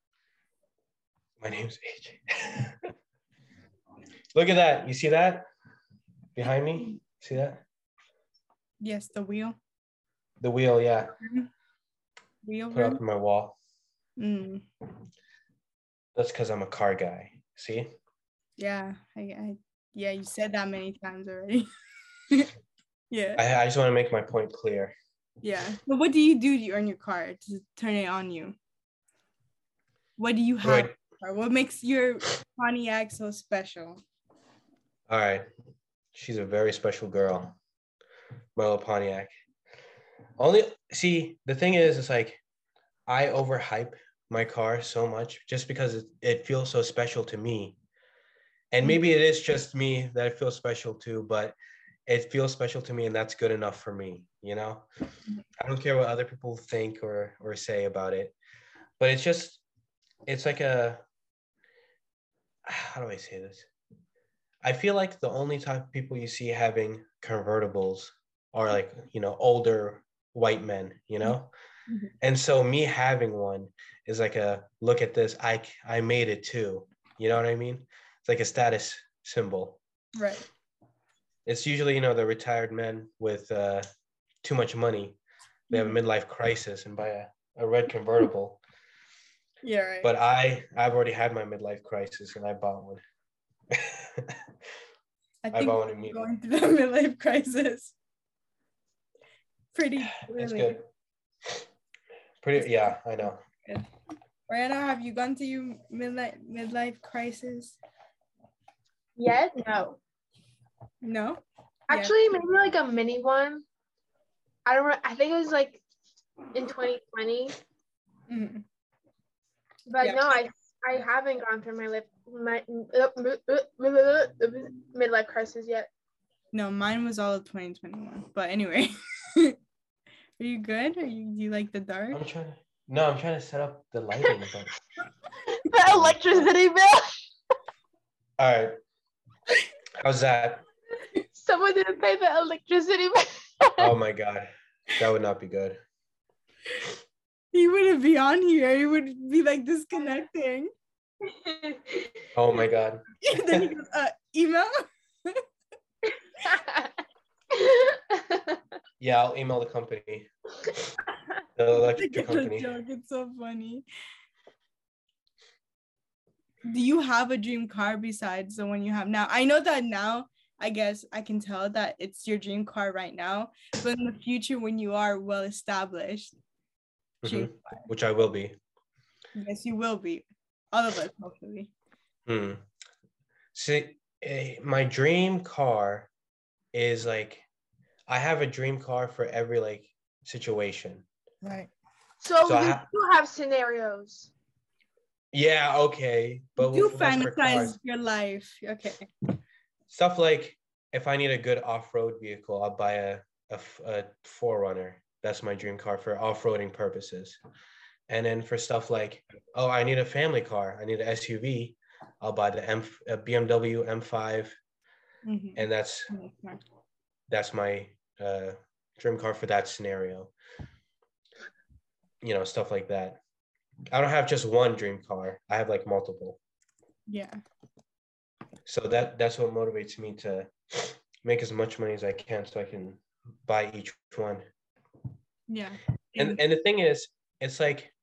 My name's AJ. Look at that. You see that? Behind me? See that? Yes, the wheel. The wheel, yeah. Wheel. Put it up on my wall. Mm, That's because I'm a car guy. See? yeah, I, I, yeah, you said that many times already. yeah, I, I just want to make my point clear. yeah. But what do you do to earn your car to turn it on you? What do you have? Right. What makes your Pontiac so special? All right. She's a very special girl. Little Pontiac. Only see, the thing is, it's like I overhype my car so much just because it, it feels so special to me. And maybe it is just me that it feels special to, but it feels special to me and that's good enough for me, you know? I don't care what other people think or or say about it. But it's just it's like a how do I say this? I feel like the only type of people you see having convertibles are like you know older white men you know? Mhm. and so me having one is like a look at this I I made it too. You know what i mean? It's like a status symbol. Right. it's usually you know the retired men with uh too much money. They have a midlife crisis and buy a, a red convertible. Yeah. Right. but i i've already had my midlife crisis and i bought one I i think bought one we're immediately going through the midlife crisis. Pretty it's clearly. good pretty yeah i know Mariana, have you gone through your midlife midlife crisis? Yet? No. No. Actually, maybe like a mini one. I don't. Re- I think it was like in 2020. Mhm. But Yeah. no, I I haven't gone through my lip my uh, uh, midlife crisis yet. No, mine was all of 2021. But anyway, are you good? Are you do you like the dark? i'm trying to no i'm trying to set up the lighting but The electricity bill. all right how's that Someone didn't pay the electricity bill. oh my god that would not be good He wouldn't be on here. He would be like disconnecting. Oh my god then he goes, uh, email. yeah i'll email the company the electric company joke. It's so funny. Do you have a dream car besides the one you have now? I know that now. I guess I can tell that it's your dream car right now, but in the future, when you are well established, Mhm. which i will be yes, you will be. All of us, hopefully. Hmm. See, eh, my dream car is like I have a dream car for every like situation. Right. so, So you ha- do have scenarios. Yeah, okay, but you w- fantasize your life. Okay. stuff like if I need a good off-road vehicle, I'll buy a a, f- a 4Runner. That's my dream car for off-roading purposes. And then for stuff like, oh, I need a family car, I need an SUV, I'll buy the M a BMW M5, Mhm. and that's that's my uh, dream car for that scenario. You know, stuff like that. I don't have just one dream car. I have like multiple. Yeah. So that that's what motivates me to make as much money as I can so I can buy each one. Yeah. And and the thing is, it's like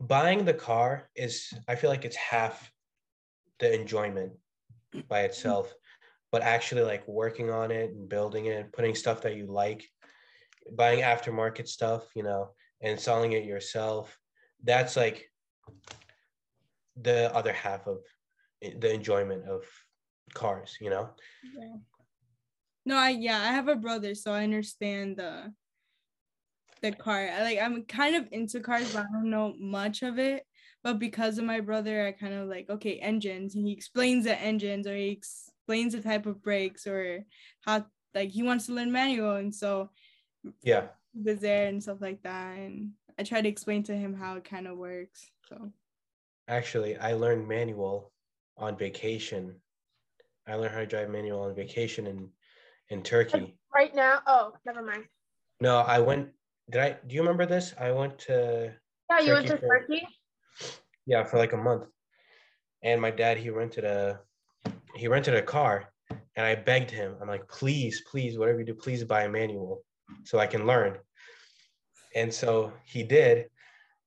buying the car is I feel like it's half the enjoyment by mm-hmm. itself, but actually like working on it and building it, putting stuff that you like, buying aftermarket stuff, you know, and selling it yourself, that's like the other half of the enjoyment of cars, you know? Yeah. No, I yeah, I have a brother, so I understand the the car. I like I'm kind of into cars, but I don't know much of it. But because of my brother, I kind of like okay, engines. And he explains the engines, or he explains the type of brakes, or how like he wants to learn manual, and so Yeah. he was there and stuff like that. And I try to explain to him how it kind of works. So Actually, I learned manual on vacation. I learned how to drive manual on vacation in in Turkey. Right now, oh, never mind. No, I went. Did I? Do you remember this? I went to Yeah, you went to for- Turkey. yeah for like a month, and my dad he rented a he rented a car, and I begged him. I'm like, please, please, whatever you do, please buy a manual so I can learn. And so he did,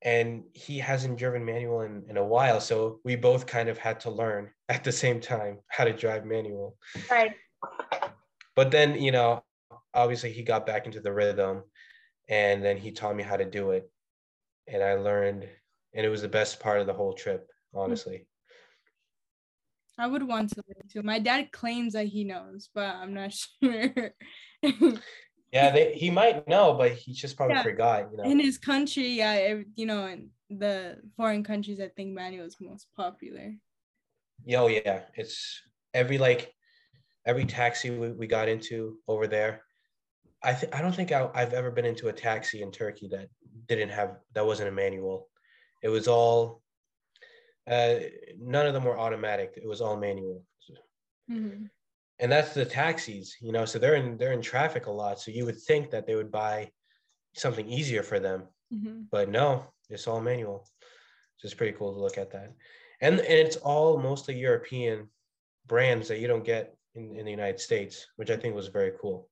and he hasn't driven manual in, in a while. So we both kind of had to learn at the same time how to drive manual. Right. But then, you know, obviously he got back into the rhythm and then he taught me how to do it. And I learned, and it was the best part of the whole trip, honestly. I would want to learn too. My dad claims that he knows, but I'm not sure. Yeah, they, he might know, but he just probably Yeah. forgot, you know. in his country, yeah, ev- you know, in the foreign countries, I think manual is most popular. Yo, oh, yeah, it's every like every taxi we, we got into over there. I think I don't think I, I've ever been into a taxi in Turkey that didn't have that wasn't a manual. It was all uh, none of them were automatic. It was all manual. Mhm. and that's the taxis, you know. So they're in they're in traffic a lot. So you would think that they would buy something easier for them, Mhm. but no, it's all manual. So it's pretty cool to look at that, and and it's all mostly European brands that you don't get in, in the United States, which I think was very cool.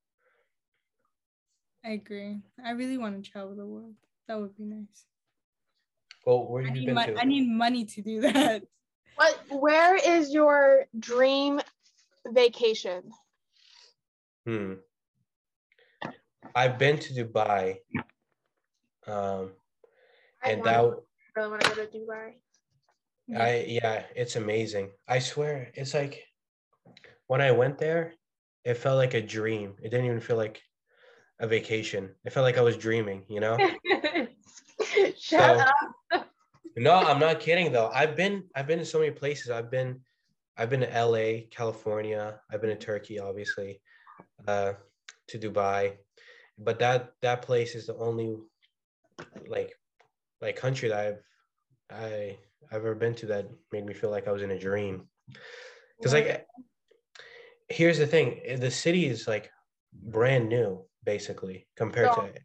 I agree. I really want to travel the world. That would be nice. Well, where I have you need, been mon- to? I need money to do that. What? Where is your dream vacation? Hmm. I've been to Dubai. Um, I and wanna- that w- really want to go to Dubai. I yeah, it's amazing. I swear, it's like when I went there, it felt like a dream. It didn't even feel like a vacation. I felt like I was dreaming, you know? Shut So- up. No, I'm not kidding though. I've been I've been to so many places. I've been I've been to LA, California. I've been to Turkey, obviously, uh, to Dubai. But that that place is the only like like country that I've I I've ever been to that made me feel like I was in a dream. Because like here's the thing, the city is like brand new, basically, compared Yeah. to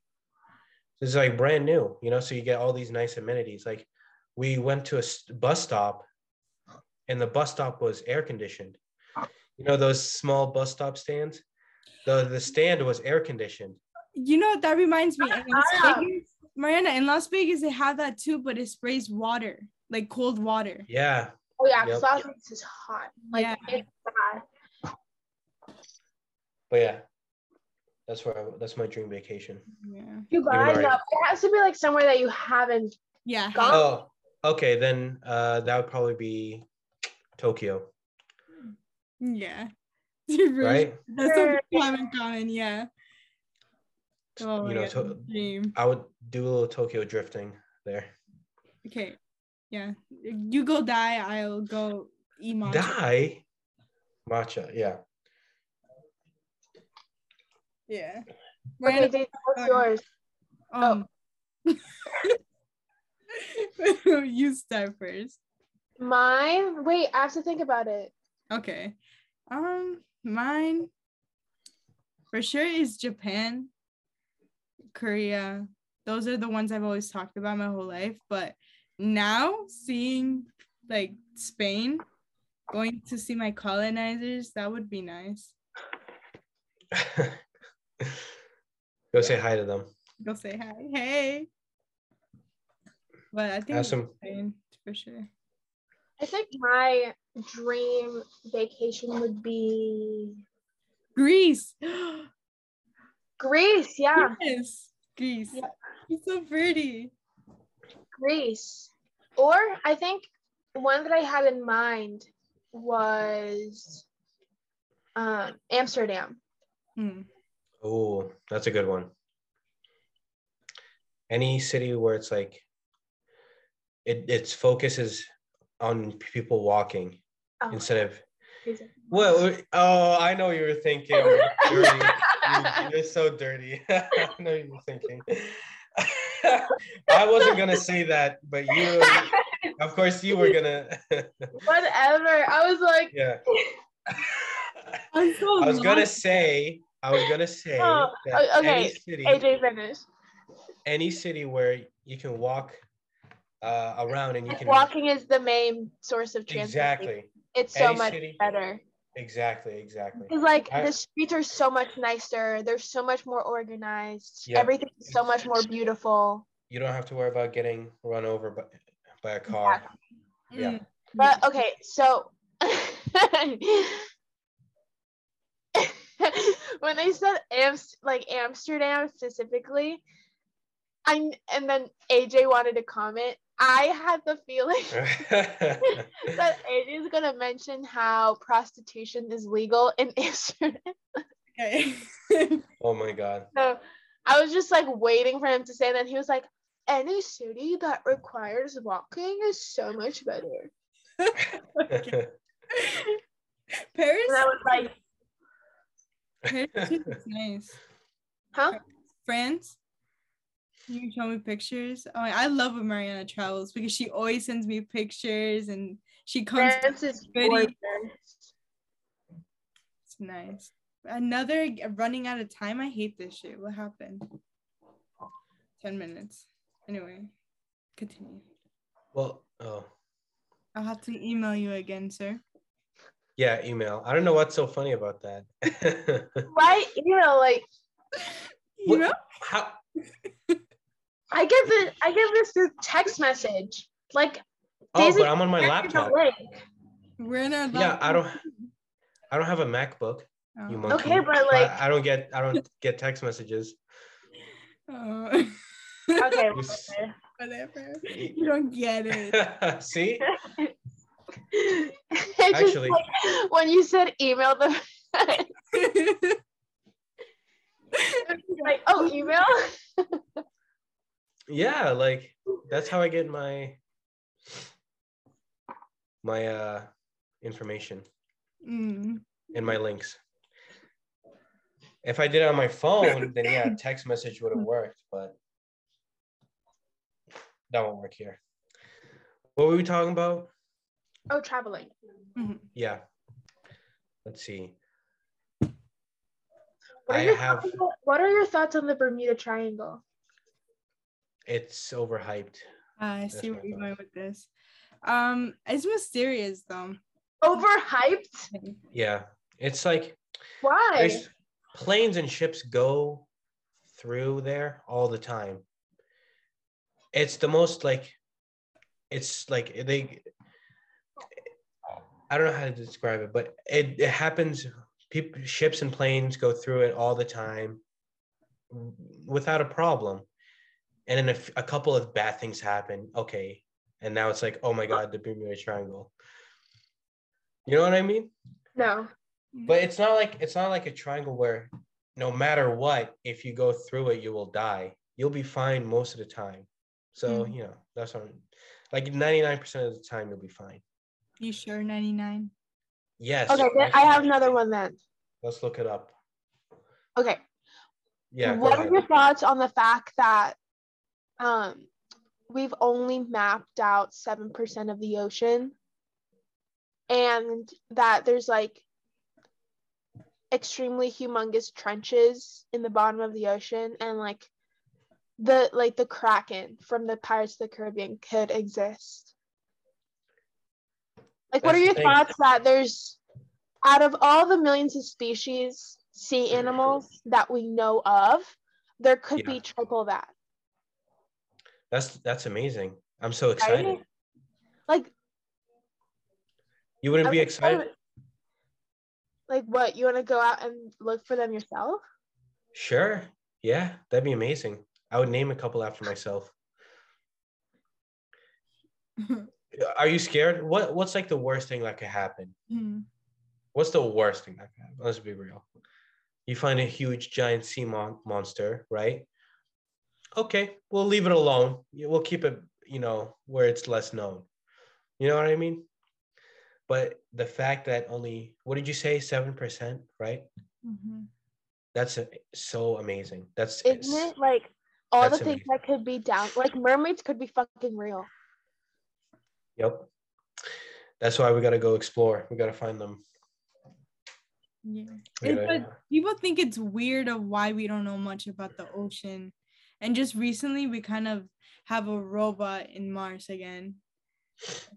it's like brand new, you know. So you get all these nice amenities. Like we went to a bus stop, and the bus stop was air conditioned. You know those small bus stop stands. The the stand was air conditioned. You know that reminds me. In Las. Ah. Vegas, Mariana, in Las Vegas, they have that too, but it sprays water, like cold water. Yeah, Oh yeah, because Yep. Las Vegas is hot. Like Yeah. it's bad. but yeah, that's where I, that's my dream vacation. Yeah. You already- no, it has to be like somewhere that you haven't. Yeah. Gone? Oh, okay, then uh, that would probably be Tokyo, Yeah. Really- right? That's something we have in common. Yeah. Oh, You know, yeah, to- dream. I would do a little Tokyo drifting there. Okay. Yeah. You go die. I'll go eat matcha. Die, matcha. Yeah. Yeah. Okay, Mariana, Dave, what's yours? um, you start first. Mine. Wait, I have to think about it. Okay. Um, mine for sure is Japan, Korea. Those are the ones I've always talked about my whole life. But now seeing like Spain, going to see my colonizers, that would be nice. Go say hi to them. Go say hi. Hey. But I think Ask them. For sure. I think my dream vacation would be Greece. Greece. Yeah, yes. Greece. Yeah. It's so pretty. Greece. Or I think one that I had in mind was um, Amsterdam. Hmm. Oh, that's a good one. Any city where it's like it its focus is on people walking Oh, instead of well oh I know you were thinking dirty. You- You're so dirty. I know you were thinking. I wasn't gonna say that, but you of course you were gonna Whatever. I was like, yeah. So I was gonna say I was gonna say Oh, that okay, any city AJ finish. any city where you can walk uh, around and you can Walking is the main source of transportation. exactly It's so Any much city- better. exactly exactly Because like I- the streets are so much nicer. They're so much more organized. Yeah. Everything's so much more beautiful. you don't have to worry about getting run over by, by a car yeah. Mm. But okay, so when I said Amst like Amsterdam specifically, I and then AJ wanted to comment. I had the feeling that AJ is gonna mention how prostitution is legal in Amsterdam. Okay. oh my god So I was just like waiting for him to say, and then he was like, "Any city that requires walking is so much better." Paris, And I was like, Paris is nice. "Huh?" France. You can show me pictures. Oh, I love when Mariana travels because she always sends me pictures and she comes. France is Pretty. gorgeous. It's nice. Another running out of time. I hate this shit. What happened? 10 minutes. Anyway, continue. Well, oh I'll have to email you again, sir. Yeah, email. I don't know what's so funny about that. Right? You know, like What- Email? How? I get the I get this through text message. Like Oh, Daisy, but I'm on my send me the laptop. We're in our Yeah, I don't. I don't have a MacBook. Oh. You monkey. Okay, but, like- I, I don't get. I don't get text messages. Oh. Okay, whatever. Whatever. You don't get it. See, It's just Actually- like when you said email them, like oh email yeah, like that's how I get my my uh information Mm. and my links. If I did it on my phone, then yeah, text message would have worked, but that won't work here. What were we talking about? Oh traveling Mhm. Yeah. Let's see. what are, I your have thoughts, what are your thoughts on the Bermuda Triangle it's overhyped. I That's see my where you're going with this. Um, it's mysterious though. overhyped Yeah. It's like why planes and ships go through there all the time. It's the most like it's like they I don't know how to describe it, but it, it happens people ships and planes go through it all the time without a problem. And then if a couple of bad things happen, okay. And now it's like, oh my god, the Bermuda Triangle. You know what I mean? no But it's not like it's not like a triangle where no matter what, if you go through it, you will die. You'll be fine most of the time. So Mhm. you know that's what I'm, like ninety nine percent of the time you'll be fine. You sure 99? Yes. okay then I have another one then Let's look it up. okay Yeah. what are your thoughts on the fact that um we've only mapped out 7% of the ocean and that there's like extremely humongous trenches in the bottom of the ocean and like the like the kraken from the pirates of the caribbean could exist like what are your thoughts that there's out of all the millions of species sea animals that we know of there could Yeah. be triple that That's that's amazing. I'm so excited. right like You wouldn't I be would excited? say- like what you want to go out and look for them yourself Sure. Yeah, that'd be amazing. I would name a couple after myself. Are you scared? What What's like the worst thing that could happen? Hmm. What's the worst thing that could happen? Let's be real. You find a huge giant sea mon- monster, right? Okay, we'll leave it alone. We'll keep it, you know, where it's less known. You know what I mean? But the fact that only what did you say, seven percent, right? Mhm. That's a, so amazing. That's isn't it like all the things that could be down like mermaids could be fucking real Yep. That's why we gotta go explore. We gotta find them. Yeah. It- but people think it's weird of why we don't know much about the ocean. And just recently we kind of have a robot in Mars again.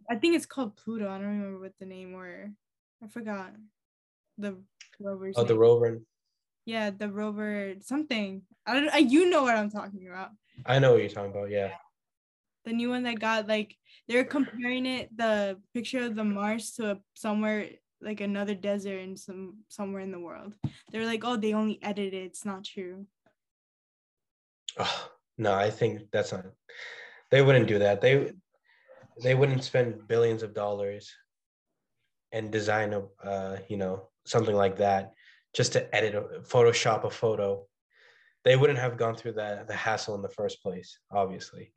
I think it's called Pluto. I don't remember what the name were. I forgot the rover's oh, the rover. yeah, the rover something. I don't I, you know what I'm talking about. I know what you're talking about. Yeah. The new one that got like they're comparing it the picture of the Mars to somewhere like another desert in some somewhere in the world. They're like, "Oh, they only edited it. It's not true." Oh, no, I think that's not. They wouldn't do that. They they wouldn't spend billions of dollars and design a uh, you know something like that just to edit a Photoshop a photo. They wouldn't have gone through the the hassle in the first place. Obviously,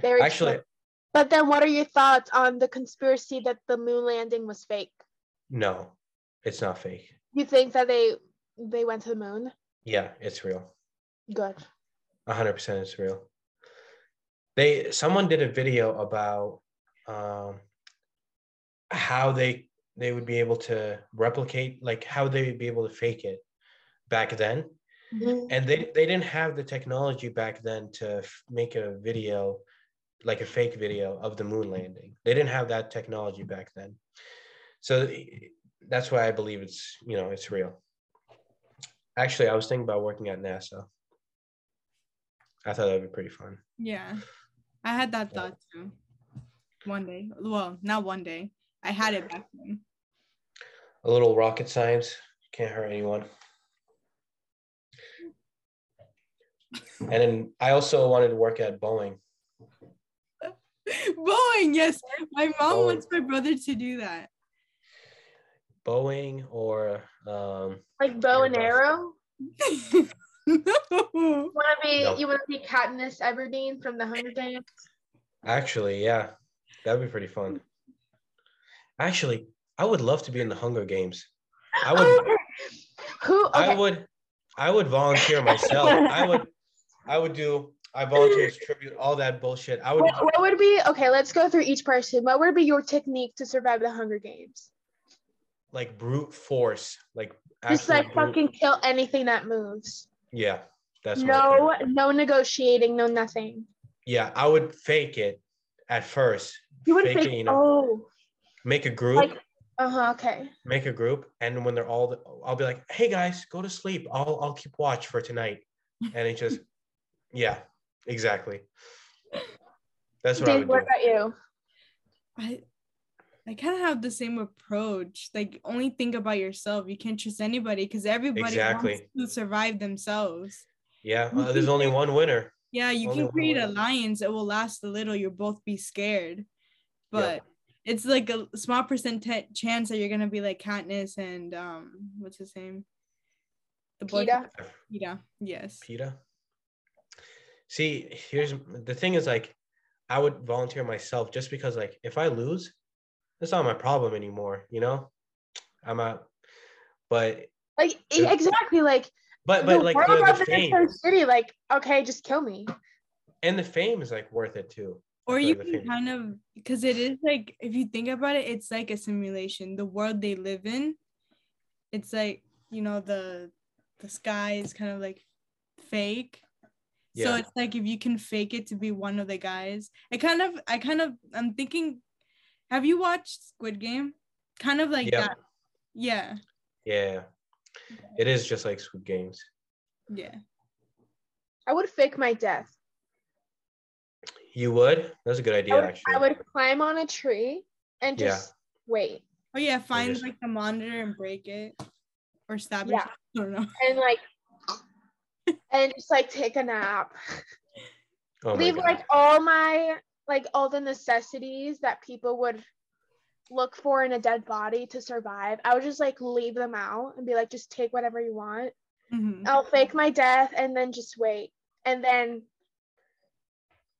very actually, true. but then what are your thoughts on the conspiracy that the moon landing was fake no, it's not fake. you think that they they went to the moon Yeah, it's real. good A hundred percent it's real. They someone did a video about um how they they would be able to replicate like how they would be able to fake it back then and they they didn't have the technology back then to f- make a video like a fake video of the moon landing they didn't have that technology back then so that's why i believe it's you know it's real actually i was thinking about working at nasa i thought that'd be pretty fun Yeah. I had that thought too. One day. Well, not one day. I had it back then. a little rocket science can't hurt anyone and then i also wanted to work at boeing Boeing, yes. My mom Boeing. wants my brother to do that. boeing or um Like bow and arrow. no. Wanna be No. you wanna be Katniss Everdeen from the Hunger Games? Actually, yeah, that'd be pretty fun. Actually, I would love to be in the Hunger Games. I would, Who okay. I would, I would volunteer myself. I would, I would do. I volunteer as tribute, all that bullshit. I would. what, what would be okay, let's go through each person. What would be your technique to survive the Hunger Games? like brute force, like Just like brute- fucking kill anything that moves. Yeah, that's No, no negotiating, no nothing. Yeah, I would fake it at first. You would Fake fake, it, you know. oh, Make a group. like, uh huh, okay. make a group and when they're all i'll be like hey guys go to sleep i'll i'll keep watch for tonight and it just yeah exactly that's what i Dave, would what do about you? I I kind of have the same approach. Like only think about yourself. You can't trust anybody because everybody Exactly. wants to survive themselves. yeah uh, there's only one winner Yeah, you Only can create way. alliance. It will last a little. You'll both be scared, but it's like a small percent chance that you're gonna be like Katniss and um, what's his name? The boy. Peeta? Peeta. Yes. PETA. See, here's the thing is like I would volunteer myself just because like if I lose, it's not my problem anymore, you know? I'm out. But Like exactly like but but the like world the, of the the fame Inner city, like, okay, just kill me. and the fame is like worth it too. Or you can fame- kind of because it is like if you think about it, it's like a simulation. The world they live in, it's like you know the the sky is kind of like fake. So it's like if you can fake it to be one of the guys. I kind of I kind of I'm thinking, have you watched Squid Game? Kind of like Yeah. that. Yeah. Yeah. It is just like Squid Games. Yeah. I would fake my death. You would? That's a good idea, I would, actually. I would climb on a tree and Yeah. just wait Oh yeah, find just- like the monitor and break it. Or stab Yeah. it. I don't know. and like and just like take a nap. oh Leave God. like all my like all the necessities that people would look for in a dead body to survive. I would just like leave them out and be like, just take whatever you want. Mhm. I'll fake my death and then just wait. And then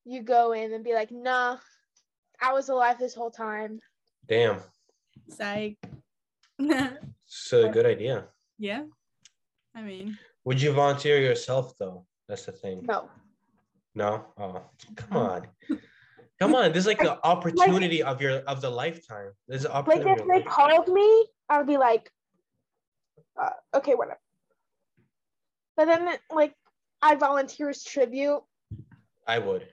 you go in and be like, nah, I was alive this whole time. Damn. Psych. It's a good idea. yeah. I mean, Would you volunteer yourself though? That's the thing. No. No? Oh, come on. Come on. This is like the opportunity of your of the lifetime. There's an opportunity. Like if they life- called me, I would be like, uh, okay, whatever. But then like I volunteer as tribute. I would.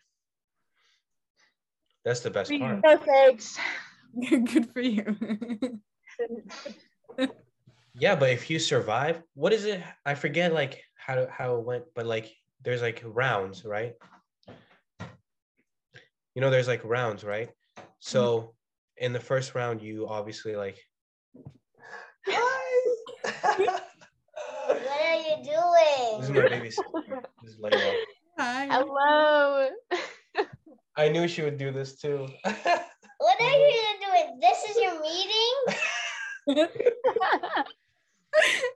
That's the best Me. part. No thanks. good for you. Yeah, but if you survive, what is it? I forget like how how it went, but like there's like rounds, right? You know, there's like rounds, right? So mm-hmm. in the first round, you obviously like. What are you doing? This is my baby. This is Layla. Uh, Hi. Hello. I knew she would do this too. What are you doing? This is your meeting?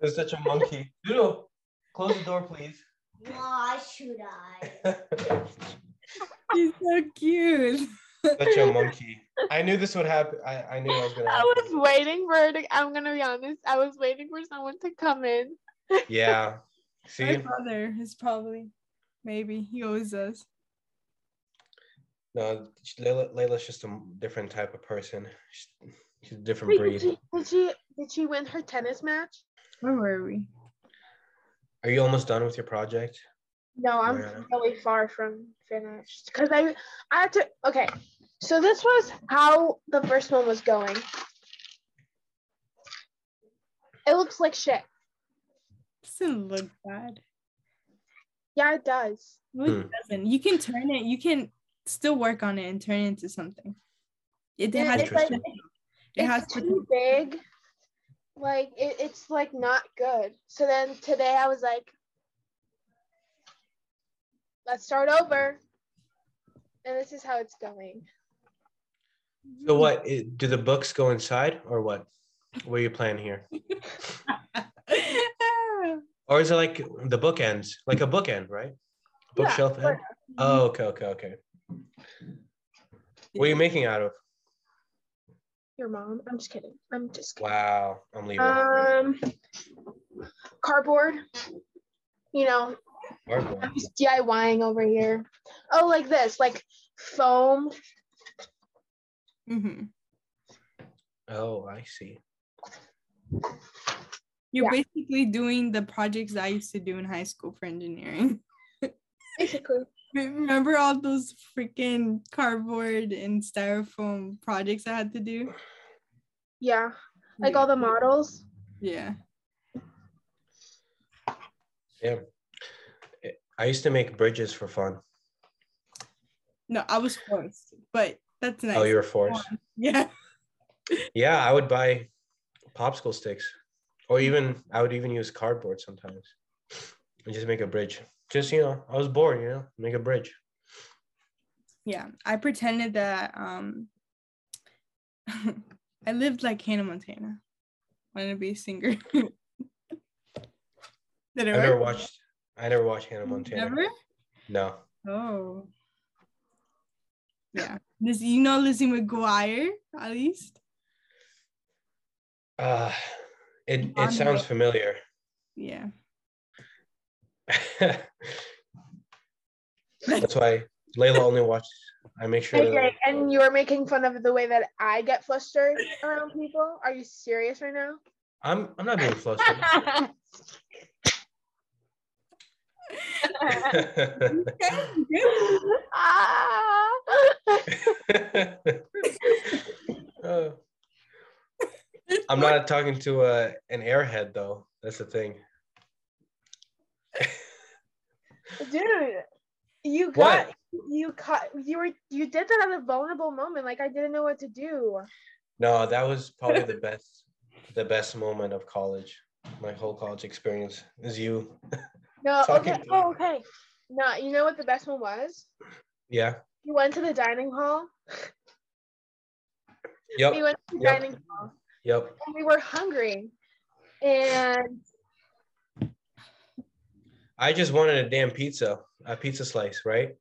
There's such a monkey. Doodle, close the door, please. Why should I? She's so cute. such a monkey. I knew this would happen. I, I knew I was gonna I happen. was waiting for her to, I'm gonna be honest. I was waiting for someone to come in. Yeah. See. My See, brother is probably, maybe he always does. No, Layla, Layla's just a different type of person. She's, she's a different Wait, breed. did she, did she did she win her tennis match? Where were we? Are you almost done with your project? No, I'm Mariana? really far from finished because I I had to. Okay, so this was how the first one was going. It looks like shit. Doesn't look bad. Yeah, it does. No, it Hmm. doesn't. You can turn it. You can still work on it and turn it into something. It Yeah, has it's like Interesting. it has it's too big. Like it, it's like not good. So then today I was like, let's start over. And this is how it's going. So what? Do the books go inside or what? What are you planning here? Or is it like the bookends, like a bookend, right? Bookshelf but- end. Oh, okay, okay, okay. What are you making out of? Your mom. I'm just kidding. I'm just kidding. Wow, I'm leaving. Um, cardboard. You know, Cardboard. I'm just DIYing over here. Oh, like this, like foam. Mm-hmm. Oh, I see. You're Yeah. basically doing the projects I used to do in high school for engineering. Basically. Remember all those freaking cardboard and styrofoam projects I had to do? Yeah. Like all the models. Yeah. Yeah. I used to make bridges for fun. No, I was forced, but that's nice. Oh, you were forced. yeah. Yeah, I would buy popsicle sticks, or even I would even use cardboard sometimes, and just make a bridge. Just you know, I was bored. You know, make a bridge. Yeah. I pretended that um I lived like Hannah Montana. Wanted to be a singer. Did I never watched. I never watched Hannah Montana. Never? No. Oh. Yeah. This you know Lizzie McGuire at least? Uh, it it sounds familiar. Yeah. That's why Layla only watched. I make sure. Okay, That, and you're making fun of the way that I get flustered around people. Are you serious right now? I'm I'm not being flustered. Uh, I'm not talking to uh, an airhead though. That's the thing. Dude, you What? got you cut you were you did that at a vulnerable moment. Like I didn't know what to do. No, that was probably the best, the best moment of college. My whole college experience is you. No, okay. to- Oh, okay. No, you know what the best one was? Yeah. You went to the dining hall. Yep. We went to the Yep. dining hall Yep. and we were hungry. And I just wanted a damn pizza, a pizza slice, right?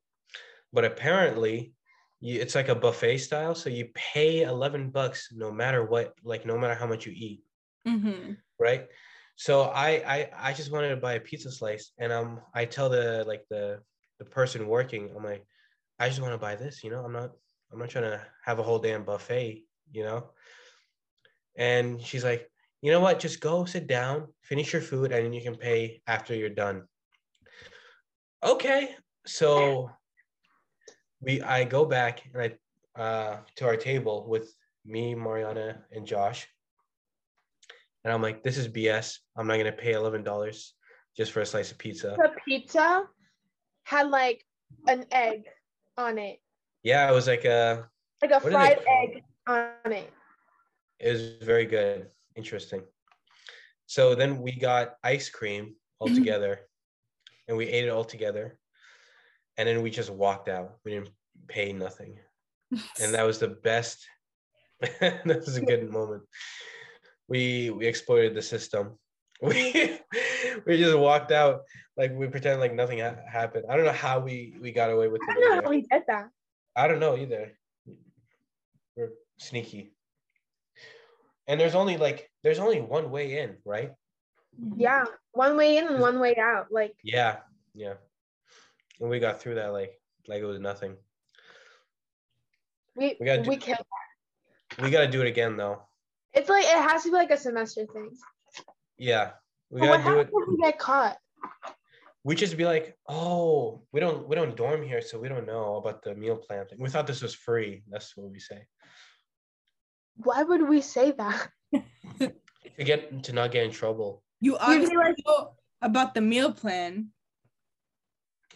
But apparently, you, it's like a buffet style, so you pay eleven bucks no matter what, like no matter how much you eat, Mm-hmm. right? So I I I just wanted to buy a pizza slice, and I'm I tell the like the the person working, I'm like, I just want to buy this, you know, I'm not I'm not trying to have a whole damn buffet, you know. And she's like, you know what? Just go sit down, finish your food, and then you can pay after you're done. Okay, so we I go back and I uh to our table with me, Mariana, and Josh. And I'm like, this is BS. I'm not gonna pay eleven dollars just for a slice of pizza. the pizza had like an egg on it. Yeah, it was like a Like a What are they fried egg on it. it was very good. Interesting. So then we got ice cream all together and we ate it all together. And then we just walked out. We didn't pay nothing. And that was the best. that was a good moment. We we exploited the system. We we just walked out like we pretend like nothing ha- happened. I don't know how we we got away with I don't know how we did that. I don't know either. We're sneaky. And there's only like there's only one way in, right? Mm-hmm. Yeah, one way in and one way out. Like Yeah, yeah. And we got through that like like it was nothing. We We gotta do- we can. We gotta do it again though. It's like it has to be like a semester thing. Yeah. We But gotta do it. we get caught? We just be like, oh, we don't we don't dorm here, so we don't know about the meal plan thing. We thought this was free. That's what we say. Why would we say that? To get to not get in trouble. You We'd obviously like- know about the meal plan.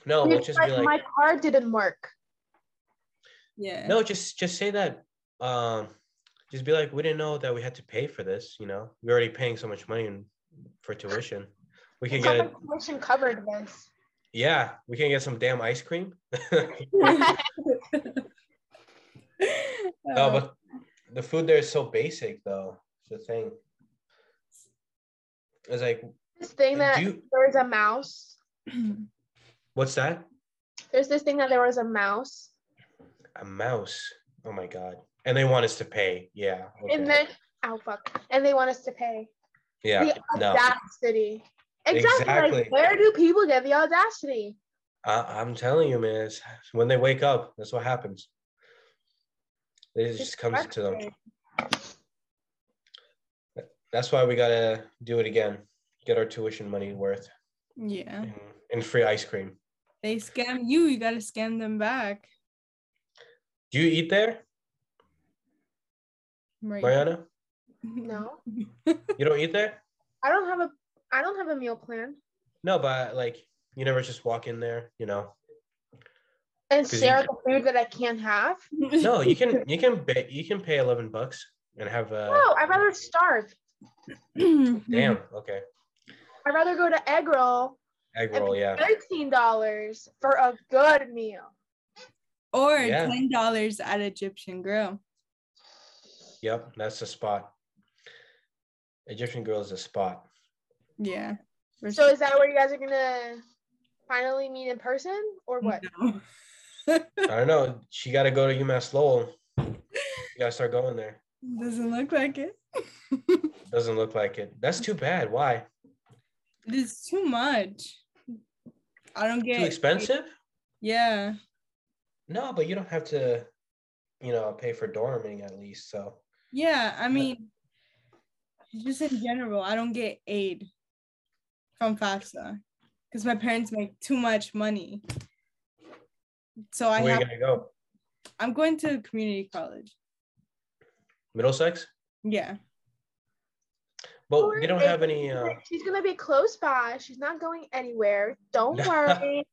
No, We'd we'll be just be like, my card didn't work. Yeah. no, just just say that. Um, just be like, we didn't know that we had to pay for this. You know, we're already paying so much money for tuition. We can get it. tuition covered this. Yeah, we can get some damn ice cream. No, Uh, but the food there is so basic, though. It's the thing. It's like, this thing that you, there was a mouse. what's that? There's this thing that there was a mouse. A mouse. Oh my god. And they want us to pay. Yeah. And then oh fuck. And they want us to pay. yeah. The No. audacity. Exactly. Exactly. Like, where do people get the audacity? I, I'm telling you, man. It's, when they wake up, that's what happens. It just comes to them. That's why we gotta do it again. Get our tuition money worth yeah. and, and free ice cream. They scam you, you gotta scam them back. Do you eat there, Right. Mariana? No. You don't eat there? I don't have a I don't have a meal plan. No, but like you never just walk in there, you know. And share you- the food that I can't have. No, you can you can pay you can pay eleven bucks and have a No, I'd rather starve. Mm-hmm. damn okay I'd rather go to egg roll egg roll. Yeah, thirteen dollars for a good meal. Or Yeah. ten dollars at Egyptian Grill. yep, that's the spot. Egyptian Grill is a spot. Yeah. For So is that where you guys are gonna finally meet in person or what? No. I don't know. She got to go to UMass Lowell. You got to start going there. Doesn't look like it. Doesn't look like it. That's too bad. Why? It is too much. I don't get Too expensive? Yeah. No, but you don't have to, you know, pay for dorming at least. So Yeah. I mean, just in general, I don't get aid from FAFSA because my parents make too much money. So I where have you gonna go? I'm going to community college. Middlesex? Yeah. But Or they don't have any. Uh, She's gonna be close by. She's not going anywhere. Don't worry.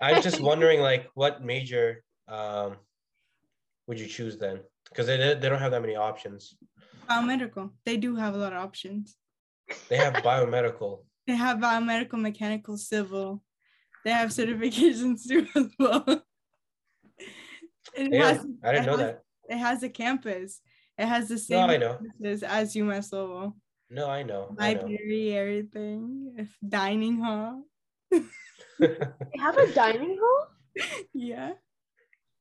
I'm just wondering, like, what major um, would you choose then? Because they they don't have that many options. Biomedical. They do have a lot of options. They have biomedical. They have biomedical, mechanical, civil. They have certifications too as well. It has, I didn't it know has- that. It has a campus. It has the No, same I know. services as UMass Lowell. No, I know. I know. Library, everything. If dining hall. They have a dining hall? yeah.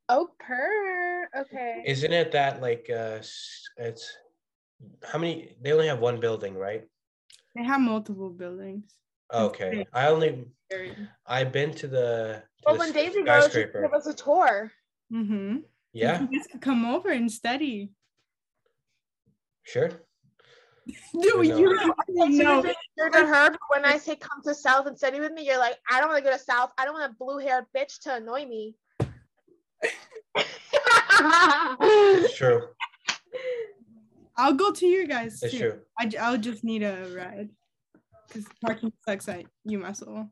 Oh, per. Okay. Isn't it that like uh, it's how many? They only have one building, right? They have multiple buildings. Okay. I only I've been to the, to Well, the when Daisy goes, she give us a tour. Mm-hmm. Yeah, You guys could come over and study. Sure. Do No. you No. know? You're to her, but when I say come to South and study with me, you're like, I don't want to go to South. I don't want a blue haired bitch to annoy me. It's true. I'll go to you guys It's too. true. I, j- I'll just need a ride because parking sucks at UMass Lowell.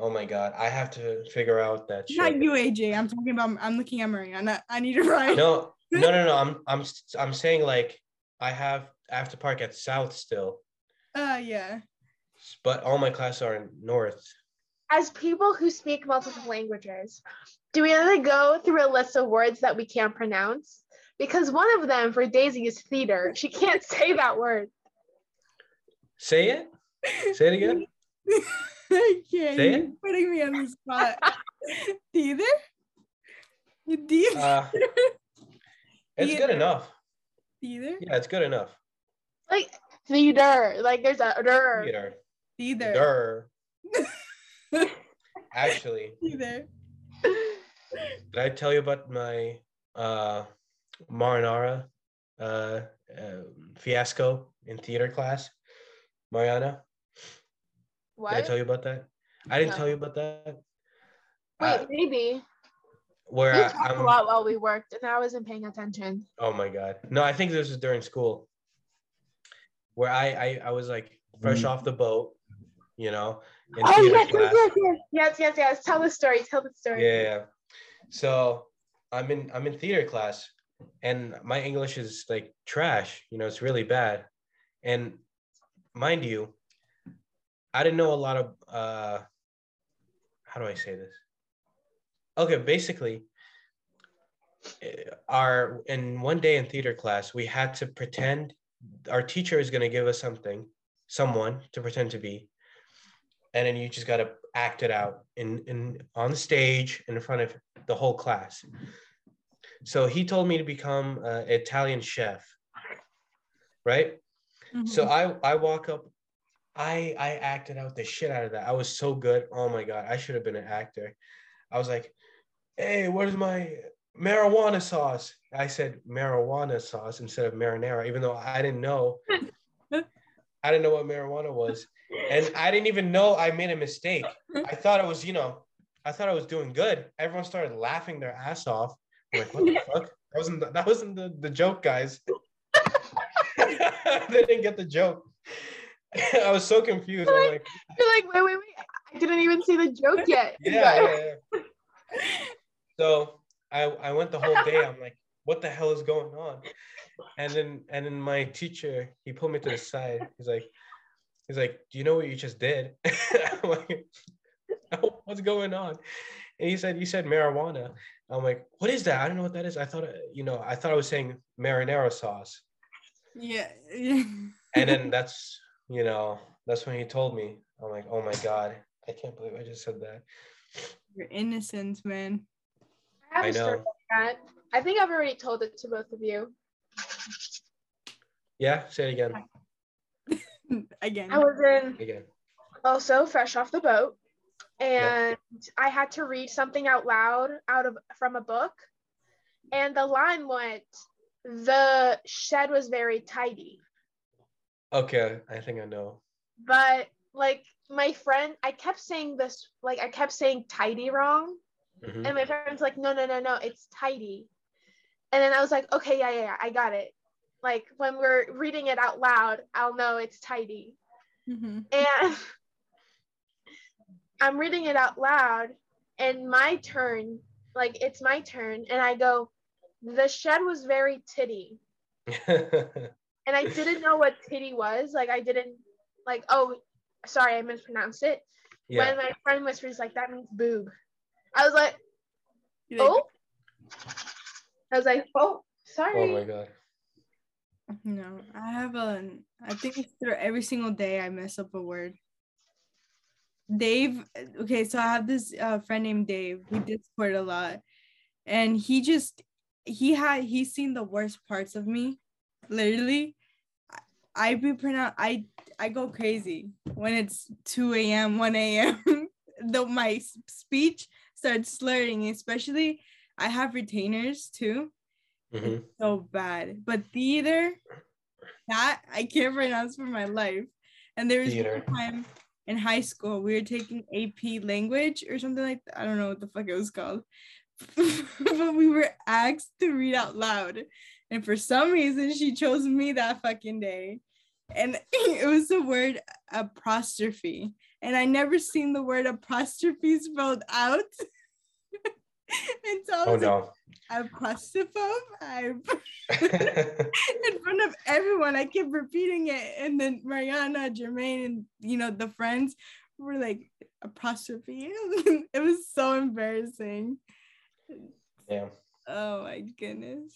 Oh my god, I have to figure out that Not shit. you, AJ. I'm talking about. I'm looking at Mariana. I need a ride. No, no, no, no. I'm I'm s- I'm saying like I have I have to park at South still, Uh, yeah. but all my classes are in North. As people who speak multiple languages, do we really go through a list of words that we can't pronounce? Because one of them for Daisy is theater. She can't say that word. Say it. Say it again. I can't. Say You're it. putting me on the spot. Either. Either. Uh, it's good Theater. enough. Either. Yeah, it's good enough. Like theater. Like there's a der. Theater. Either. Durr. Actually, Either. did I tell you about my uh, marinara uh, uh, fiasco in theater class. Mariana, What? did I tell you about that? I didn't No. tell you about that. Wait, Uh, maybe. where We I, talked I'm, a lot while we worked, and I wasn't paying attention. Oh my god. No, I think this was during school. Where I I, I was like fresh off the boat, you know, Oh yes, class. yes, yes, yes, yes, yes. Tell the story. Tell the story. Yeah, yeah. So I'm in I'm in theater class and my English is like trash, you know, it's really bad. And mind you, I didn't know a lot of uh how do I say this? Okay, basically eh, our in one day in theater class, we had to pretend our teacher is going to give us something, someone to pretend to be, and then you just got to act it out in in on the stage in front of the whole class. So he told me to become an Italian chef, right? So I I walk up, I I acted out the shit out of that. I was so good. Oh my god, I should have been an actor. I was like, hey, where's my marijuana sauce? I said marijuana sauce instead of marinara, even though I didn't know. I didn't know what marijuana was. And I didn't even know I made a mistake. I thought it was, you know, I thought I was doing good. Everyone started laughing their ass off. I'm like, what the fuck? That wasn't the, that wasn't the, the joke, guys. they didn't get the joke. I was so confused. I'm like, You're like, wait, wait, wait. I didn't even see the joke yet. yeah, yeah, yeah. So I I went the whole day. I'm like, what the hell is going on? And then and then my teacher he pulled me to the side. He's like, he's like, do you know what you just did? I'm like, "No, what's going on? And he said, you said marijuana. I'm like, what is that? I don't know what that is. I thought, you know, I thought I was saying marinara sauce. yeah. And then that's, you know, that's when he told me. I'm like, oh my god, I can't believe I just said that. Your innocence, man. I, have I a story know. like that. I think I've already told it to both of you. Yeah, say it again. Again. I was in Again. also fresh off the boat, Yeah. and I had to read something out loud out of from a book, and the line went, "The shed was very tidy," Okay, I think I know. but like my friend, I kept saying this, like I kept saying tidy wrong, Mhm. and my friend's like, "No, no, no, no, it's tidy," and then I was like, "Okay, yeah, yeah, yeah, I got it." Like when we're reading it out loud, I'll know it's tidy. Mhm. and I'm reading it out loud, and my turn, like it's my turn, and I go, the shed was very titty, and I didn't know what titty was. Like I didn't, like oh, sorry, I mispronounced it. yeah. When my friend whispers like that means boob, I was like, oh, I was like, oh, sorry. Oh my god. No, I have a. I think it's through every single day I mess up a word. Dave, okay, so I have this uh, friend named Dave. We Discord a lot, and he just he had he's seen the worst parts of me. Literally, I, be pronounce I I go crazy when it's two a.m. one a.m. Though my speech starts slurring, especially I have retainers too Mhm. so bad. But theater, that I can't pronounce for my life. And there was Theater. one time in high school we were taking AP language or something like that. I don't know what the fuck it was called. but we were asked to read out loud. And for some reason she chose me that fucking day. And it was the word apostrophe. And I never seen the word apostrophe spelled out. until I Oh was like, no. apostrophe I in front of everyone. I kept repeating it, and then Mariana, Jermaine, and you know the friends were like apostrophe. it was so embarrassing. yeah. Oh my goodness.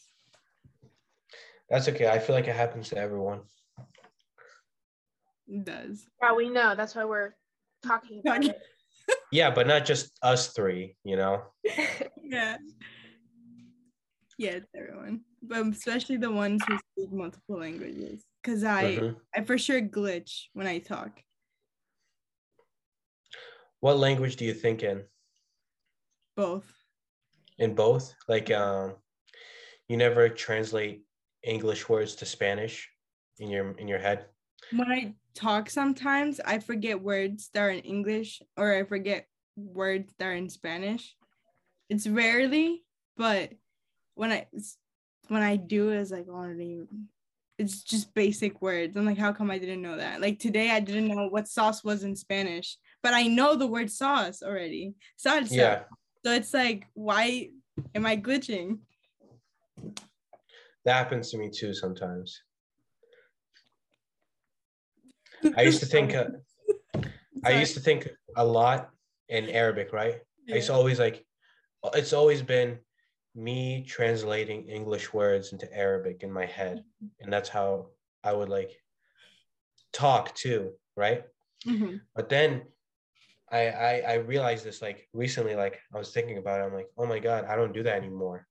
That's okay. I feel like it happens to everyone. It does. Yeah, we know. That's why we're talking about it. Yeah, but not just us three, you know? Yeah. Yeah, it's everyone, but especially the ones who speak multiple languages. Cause I, Mhm. I for sure glitch when I talk. What language do you think in? Both. In both? Like um you never translate English words to Spanish in your in your head? When I talk sometimes I forget words that are in English or I forget words that are in Spanish. It's rarely, but when I when I do it's like oh, don't even it's just basic words. I'm like, how come I didn't know that? Like today, I didn't know what sauce was in Spanish, but I know the word sauce already. Salsa. Yeah. So it's like, why am I glitching? That happens to me too sometimes. I used to think, uh, I used to think a lot in Arabic, right? I used to always like, it's always been me translating English words into Arabic in my head, and that's how I would like talk too, right? Mhm. But then I, I I realized this like recently, like I was thinking about it. I'm like, oh my god, I don't do that anymore.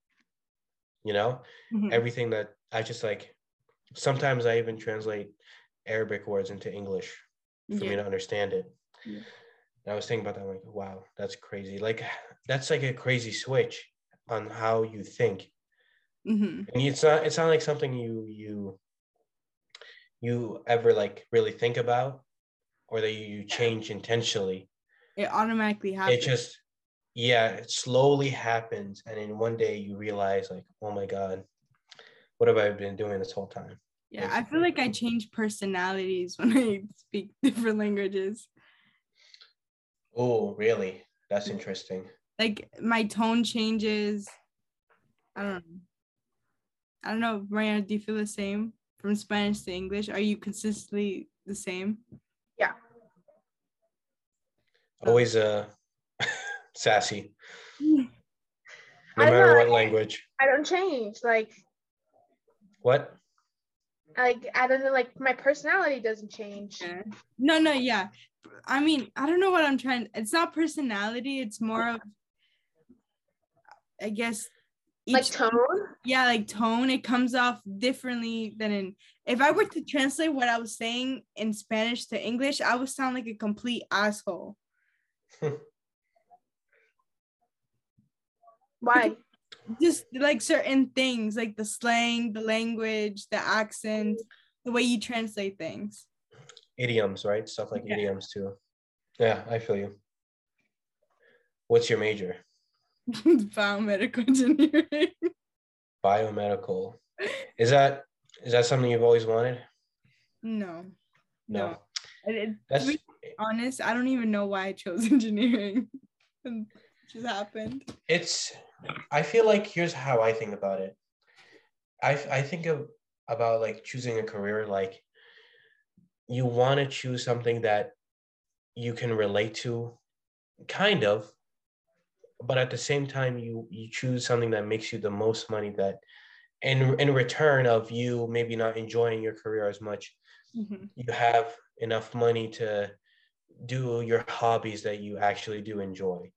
You know, Mhm. everything that I just like. Sometimes I even translate Arabic words into English for me to understand it. Yeah. And I was thinking about that. I'm like, wow, that's crazy. Like that's like a crazy switch on how you think. Mhm. And it's not it's not like something you you you ever like really think about or that you change intentionally. It automatically happens. It just yeah, it slowly happens and then one day you realize like, oh my God, what have I been doing this whole time? Yeah, I feel like I change personalities when I speak different languages. Oh, really? That's interesting. Like my tone changes. I don't know. I don't know, Mariana, do you feel the same from Spanish to English? Are you consistently the same? Yeah. Always uh sassy. No I know, matter I- what language. I don't change. Like What? Like I don't know. Like my personality doesn't change. Yeah. No, no, yeah. I mean, I don't know what I'm trying. It's not personality. It's more of, I guess, Like each tone. yeah, like tone. It comes off differently than in. If I were to translate what I was saying in Spanish to English, I would sound like a complete asshole. Why? Just like certain things, like the slang, the language, the accent, the way you translate things. Idioms, right? Stuff like Yeah. idioms too. Yeah, I feel you. What's your major? Biomedical engineering. Biomedical. Is that is that something you've always wanted? No, No. no. It- it- to That's be honest, I don't even know why I chose engineering. It just happened. it's i feel like here's how i think about it i i think of about like choosing a career like you want to choose something that you can relate to kind of but at the same time you you choose something that makes you the most money that in in return of you maybe not enjoying your career as much Mhm. you have enough money to do your hobbies that you actually do enjoy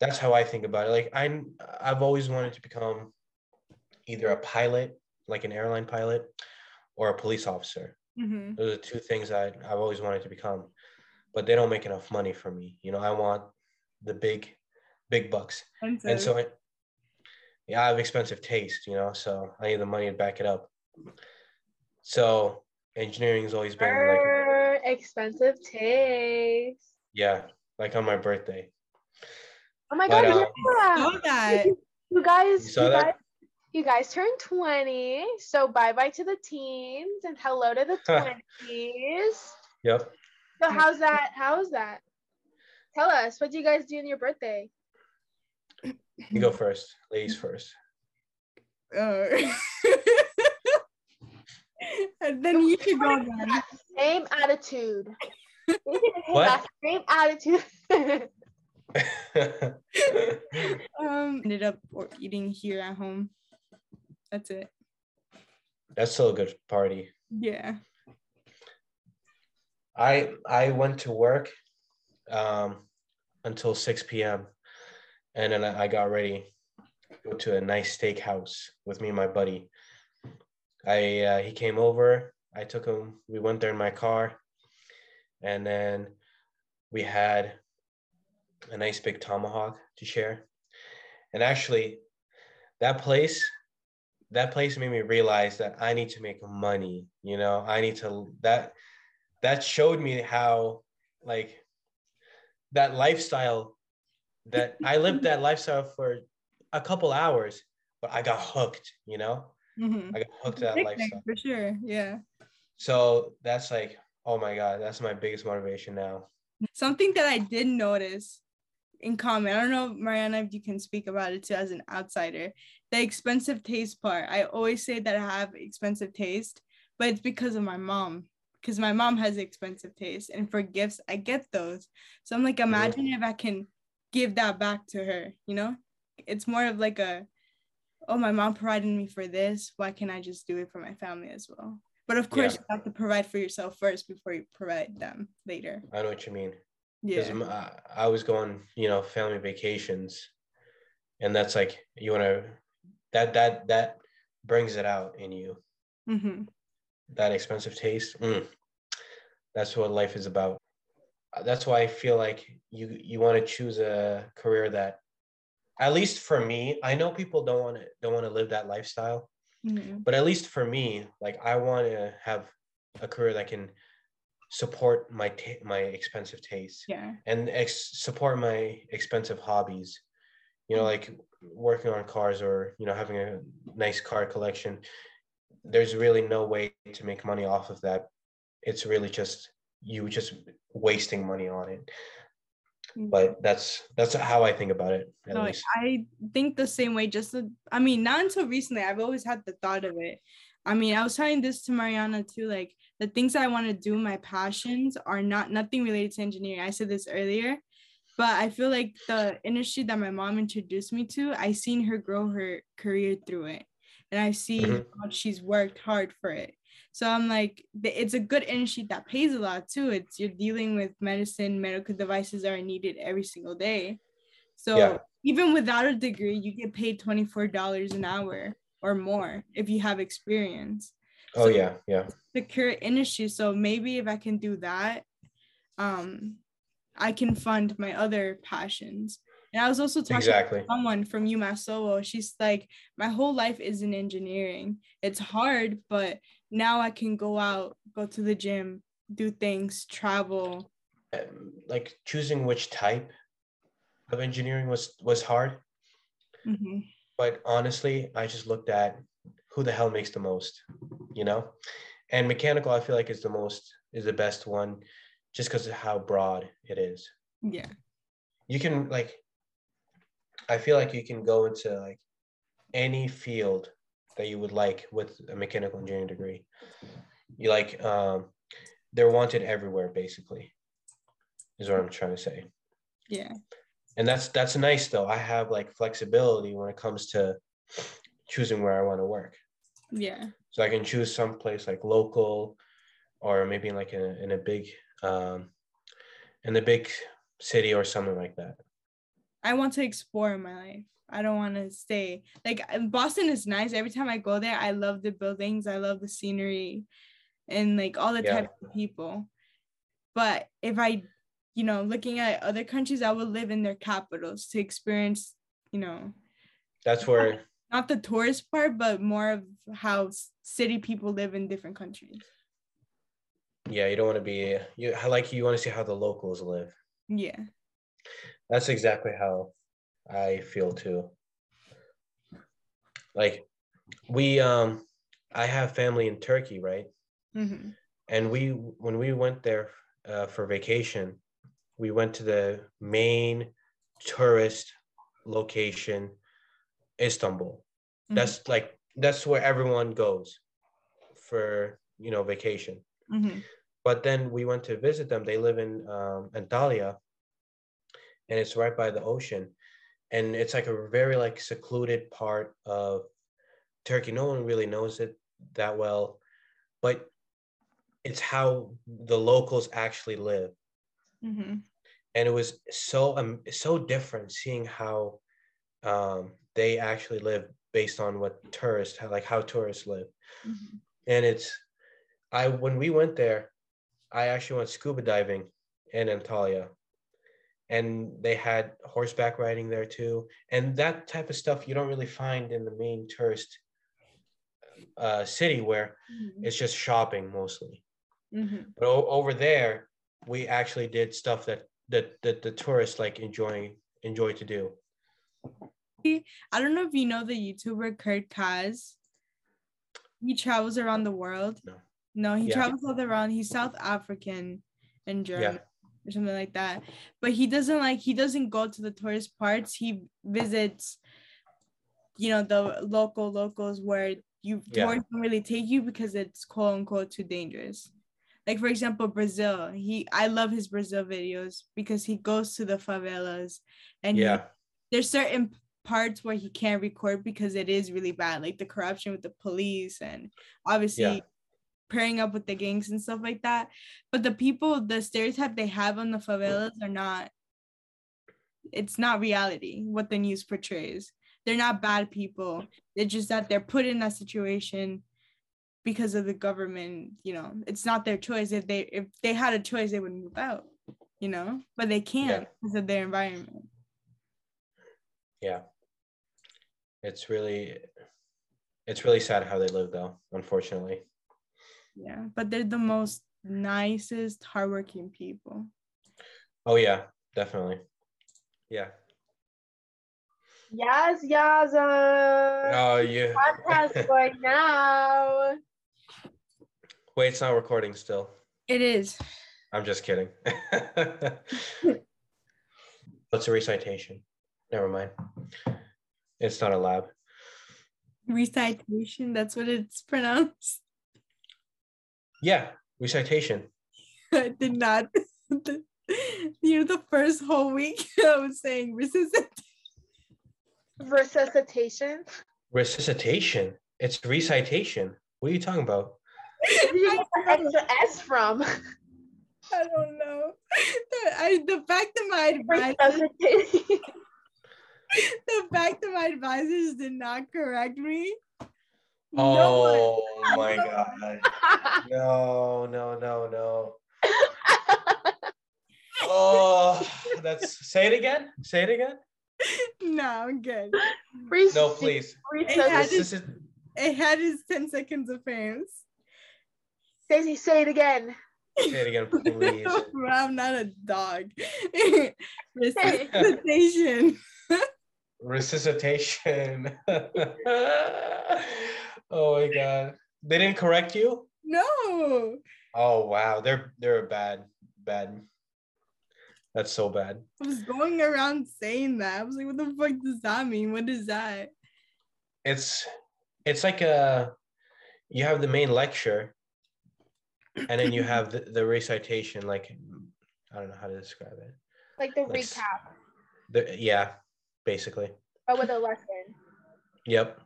that's how i think about it. Like i'm i've always wanted to become either a pilot like an airline pilot or a police officer. Mhm. those are two things that i've always wanted to become but they don't make enough money for me. You know i want the big big bucks. And and so, I, yeah i have expensive taste you know so i need the money to back it up. So engineering has always been like expensive taste. yeah like on my birthday Oh my But, god, um, yeah. saw that. You guys, You saw you that? guys, you guys turned 20. So bye bye to the teens and hello to the 20s. yep So how's that? How's that? Tell us, what do you guys do on your birthday? you go first ladies first Uh, and then you should go then. Same attitude. You can have What? Same attitude. Um, ended up eating here at home. That's it. That's still a good party. Yeah. I I went to work um, until 6 p.m. and then I, I got ready to go to a nice steakhouse with me and my buddy. I uh, he came over. I took him. We went there in my car, and then we had a nice big tomahawk to share. And actually, that place that place made me realize that I need to make money. You know, I need to that that showed me how like that lifestyle that I lived that lifestyle for a couple hours, but I got hooked, you know? Mhm. I got hooked to that lifestyle. for sure. Yeah. So that's like, oh my God, that's my biggest motivation now. Something that I did notice in common, I don't know, Mariana, if you can speak about it too as an outsider, the expensive taste part. I always say that I have expensive taste, but it's because of my mom. Because my mom has expensive taste, and for gifts, I get those. So I'm like, imagine if I can give that back to her, you know? It's more of like a, oh, my mom provided me for this. Why can't I just do it for my family as well? But of course, Yeah. you have to provide for yourself first before you provide them later. I know what you mean. Because Yeah. I, I was going, you know, family vacations, and that's like you want to that that that brings it out in you. hmm That expensive taste. mm, that's what life is about. Uh, That's why I feel like you you want to choose a career that, at least for me, I know people don't want to don't want to live that lifestyle, hmm but at least for me, like I want to have a career that can support my ta- my expensive taste. Yeah. and ex- support my expensive hobbies you know mm. like working on cars or you know having a nice car collection there's really no way to make money off of that it's really just you just wasting money on it mm. but that's that's how i think about it No, least I think the same way. Just, I mean, not until recently. I've always had the thought of it. I mean, I was telling this to Mariana too. Like the things I want to do, my passions are not nothing related to engineering. I said this earlier, but I feel like the industry that my mom introduced me to, I seen her grow her career through it, and I see Mhm. how she's worked hard for it. So I'm like, it's a good industry that pays a lot too. It's you're dealing with medicine, medical devices that are needed every single day. So Yeah. even without a degree, you get paid $24 an hour or more if you have experience. Oh So- yeah yeah Secure industry. So maybe if I can do that, um, I can fund my other passions. And I was also talking exactly to someone from UMass Lowell. She's like, my whole life is in engineering. It's hard, but now I can go out, go to the gym, do things, travel. Um, like choosing which type of engineering was was hard Mhm. but honestly i just looked at who the hell makes the most you know? And mechanical i feel like is the most is the best one just because of how broad it is. Yeah. you can like i feel like you can go into like any field that you would like with a mechanical engineering degree. You like um they're wanted everywhere basically is what i'm trying to say. Yeah. and that's that's nice though. I have like flexibility when it comes to choosing where i want to work Yeah. so i can choose some place like local or maybe like in a, in a big um in a big city or something like that I want to explore my life. I don't want to stay. Like Boston is nice. Every time I go there, I love the buildings. I love the scenery and like all the Yeah. type of people. But if I, you know, looking at other countries, I would live in their capitals to experience, you know, that's where not the tourist part, but more of how city people live in different countries. yeah you don't want to be you I like you want to see how the locals live Yeah. that's exactly how i feel too like we um i have family in turkey right hmm and we when we went there uh, for vacation we went to the main tourist location istanbul. That's like that's where everyone goes for you know vacation. Hmm but then we went to visit them. They live in um, antalya and it's right by the ocean. And it's like a very like secluded part of turkey. No one really knows it that well but it's how the locals actually live. Hmm and it was so um, so different seeing how um, they actually live based on what tourists like how tourists live hmm and it's i when we went there i actually went scuba diving in antalya and they had horseback riding there too and that type of stuff you don't really find in the main tourist uh, city where Mhm. it's just shopping mostly. Mhm. But o- over there, we actually did stuff that that that the tourists like enjoying enjoy to do. I don't know if you know the YouTuber Kurt Caz. He travels around the world. No. No, he Yeah. travels all around. He's South African and German Yeah. or something like that. But he doesn't like he doesn't go to the tourist parts. He visits, you know, the local locals where you Yeah. tourists don't really take you because it's quote unquote too dangerous. Like for example, Brazil. He I love his Brazil videos because he goes to the favelas and he Yeah, there's certain parts where he can't record because it is really bad, like the corruption with the police and obviously Yeah. pairing up with the gangs and stuff like that. But the people, the stereotype they have on the favelas are not. It's not reality what the news portrays. They're not bad people. It's just that they're put in that situation because of the government. You know, it's not their choice. If they if they had a choice, they would move out. You know, but they can't because of their environment. yeah. It's really, it's really sad how they live though. Unfortunately. Yeah, but they're the most nicest, hardworking people. Oh yeah, definitely. Yeah. Yes, yes. Uh, Oh yeah. podcast right now. Wait, it's not recording still. It is. I'm just kidding. What's a recitation? Never mind. It's not a lab. Recitation, that's what it's pronounced. Yeah, recitation. I did not. you know, the first whole week I was saying resuscitation. Resuscitation. Resuscitation. It's recitation. What are you talking about? Where did you get the extra S from? I don't know. I, the fact that my advisors, Resuscitation. the fact that my advisors did not correct me. no Oh my god. No, no, no, no. Oh, that's say it again. Say it again. no, I'm good. No, please. had This is It had its 10 seconds of fame. Stacey, say it again. say it again, please. I'm not a dog. Resuscitation. Resuscitation. oh my god. They didn't correct you? No. Oh wow. They're they're bad. Bad. That's so bad. I was going around saying that. I was like, what the fuck does that mean? What is that? It's it's like a you have the main lecture and then you have the, the recitation like I don't know how to describe it. Like the Let's- recap, The, yeah, basically. but with a lesson. Yep.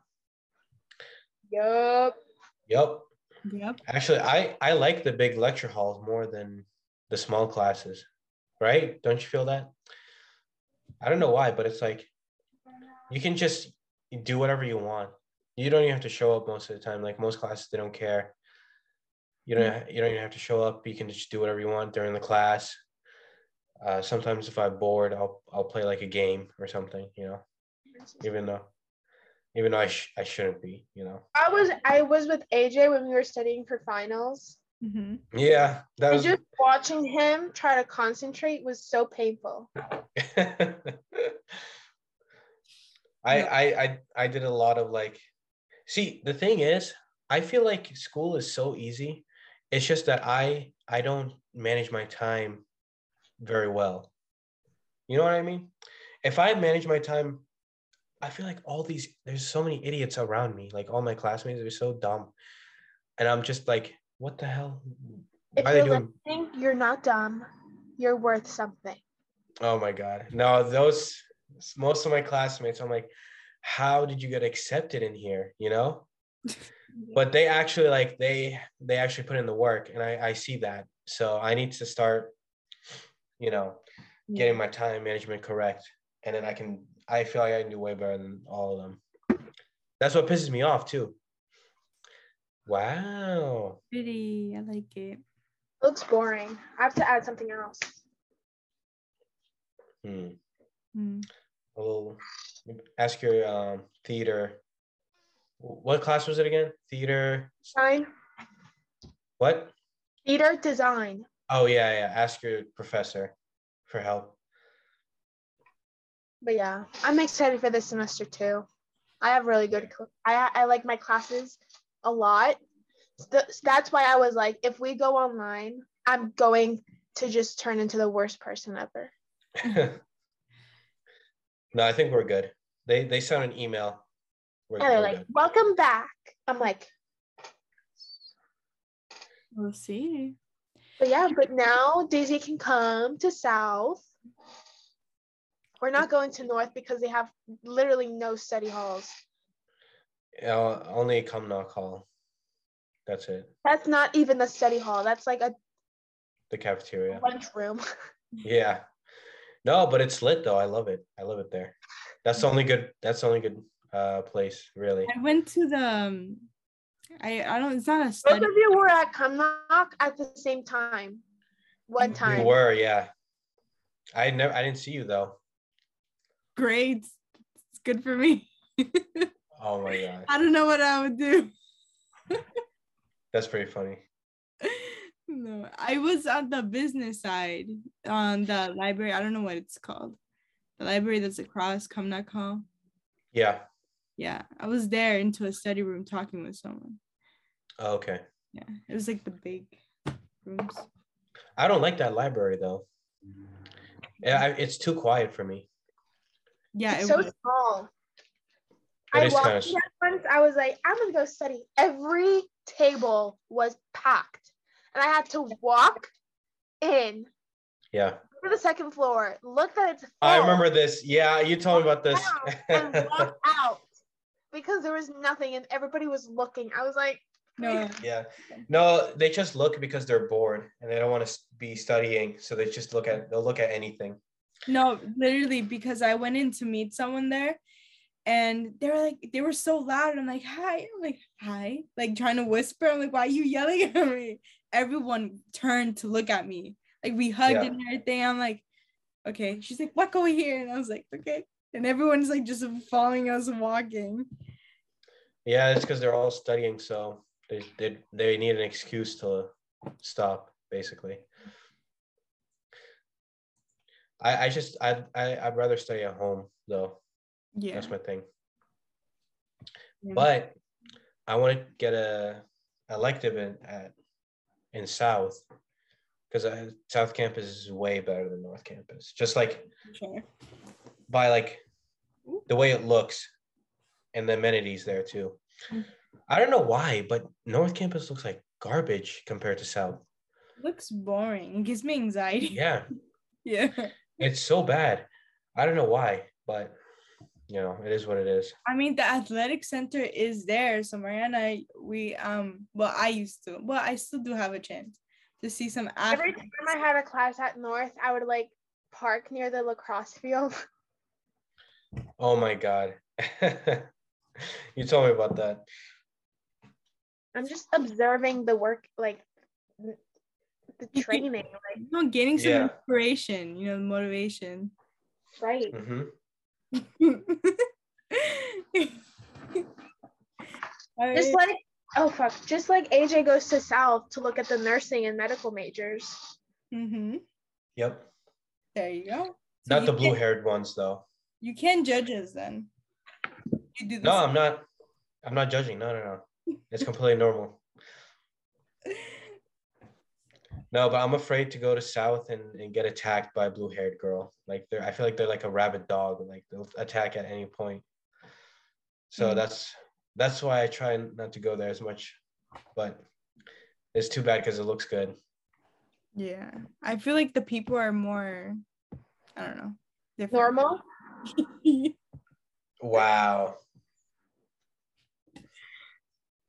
Yep. Yep. Yep. Actually, I I like the big lecture halls more than the small classes. Right? Don't you feel that? I don't know why, but it's like you can just do whatever you want. You don't even have to show up most of the time. Like most classes, they don't care. You don't you don't even have to show up. You can just do whatever you want during the class. Uh, sometimes if I'm bored, I'll I'll play like a game or something. You know, even though even though I sh- I shouldn't be. You know. I was I was with AJ when we were studying for finals. hmm Yeah, that And was. just watching him try to concentrate was so painful. I, I I I did a lot of like see the thing is I feel like school is so easy. It's just that I I don't manage my time very well. You know what I mean? If I manage my time, I feel like all these there's so many idiots around me. Like all my classmates are so dumb. And I'm just like, what the hell? If are they you're doing listening, you're not dumb. You're worth something. Oh my god. No, those most of my classmates, I'm like, how did you get accepted in here? You know? But they actually like they they actually put in the work and I, I see that. So I need to start, you know, getting my time management correct. And then I can I feel like I can do way better than all of them. That's what pisses me off too. Wow. Pretty. I like it. looks boring. I have to add something else. Hmm. Mm. A little ask your um theater What class was it again? Theater. Design, What? theater design. Oh yeah, yeah. Ask your professor for help. But yeah, I'm excited for this semester too. I have really good. I I like my classes a lot. Th- That's why I was like, if we go online, I'm going to just turn into the worst person ever. no, I think we're good. They they sent an email. We're, And they're we're like, good. welcome back. I'm like, We'll see. But yeah, but now Daisy can come to South. We're not going to North because they have literally no study halls. Uh, only Cumnock hall. That's it. That's not even the study hall. That's like a The cafeteria. lunch room. Yeah. No, but it's lit though. I love it. I love it there. That's the only good. That's the only good uh place, really. I went to the. Um, I I don't. It's not a Both of you were at Cumnock at the same time. One time. We were, yeah. I never. I didn't see you though. Great. It's good for me. Oh my god, I don't know what I would do. that's pretty funny. No, I was on the business side on the library. I don't know what it's called. The library that's across Cumnock Hall. Yeah. Yeah, I was there into a study room talking with someone. Oh, okay. Yeah, it was like the big rooms. I don't like that library though. Yeah, it's too quiet for me. Yeah, It's it so was. small. It I walked kinda in once. I was like, I'm gonna go study. Every table was packed, and I had to walk in Yeah, to the second floor, look that it's full, I remember this. Yeah, you told me about this. and walk out because there was nothing, and everybody was looking. I was like, No, yeah. No, they just look because they're bored and they don't want to be studying, so they just look at. They'll look at anything. no, literally because I went in to meet someone there, and they were like, they were so loud. I'm like, hi. I'm like, hi, like trying to whisper. I'm like, why are you yelling at me? Everyone turned to look at me. Like we hugged Yeah. and everything. I'm like, okay. She's like, walk over here, and I was like, okay. And everyone's like just following us walking. Yeah, it's because they're all studying, so they they they need an excuse to stop, basically. I I just I I I'd rather study at home though. Yeah. That's my thing. Yeah. But I want to get a elective in at in South because uh, South Campus is way better than North Campus. Just like Sure. By like the way it looks and the amenities there too. Mm. I don't know why, but North Campus looks like garbage compared to South. Looks boring. It gives me anxiety. Yeah, Yeah. it's so bad. I don't know why, but you know, it is what it is. I mean, the athletic center is there. So Mariana, we um, well, I used to, well, I still do have a chance to see some every time I had a class at North, I would like park near the lacrosse field. Oh my god. you told me about that. I'm just observing the work, like the training. Like, You know, getting some Yeah. inspiration, you know, motivation. right. hmm Just like oh fuck, just like AJ goes to South to look at the nursing and medical majors. hmm Yep. There you go. So Not you the blue can't- haired ones though. You can judge us then. You do this. No, I'm not. I'm not judging. No, no, no. It's completely normal. No, but I'm afraid to go to South and, and get attacked by a blue haired girl. Like they're I feel like they're like a rabid dog. Like they'll attack at any point. So Mm. that's that's why I try not to go there as much. But it's too bad because it looks good. Yeah, I feel like the people are more. I don't know. different. Normal. Wow.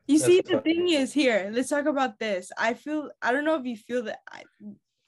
You That's see, the fucking- thing is here. Let's talk about this. I feel. I don't know if you feel that. I,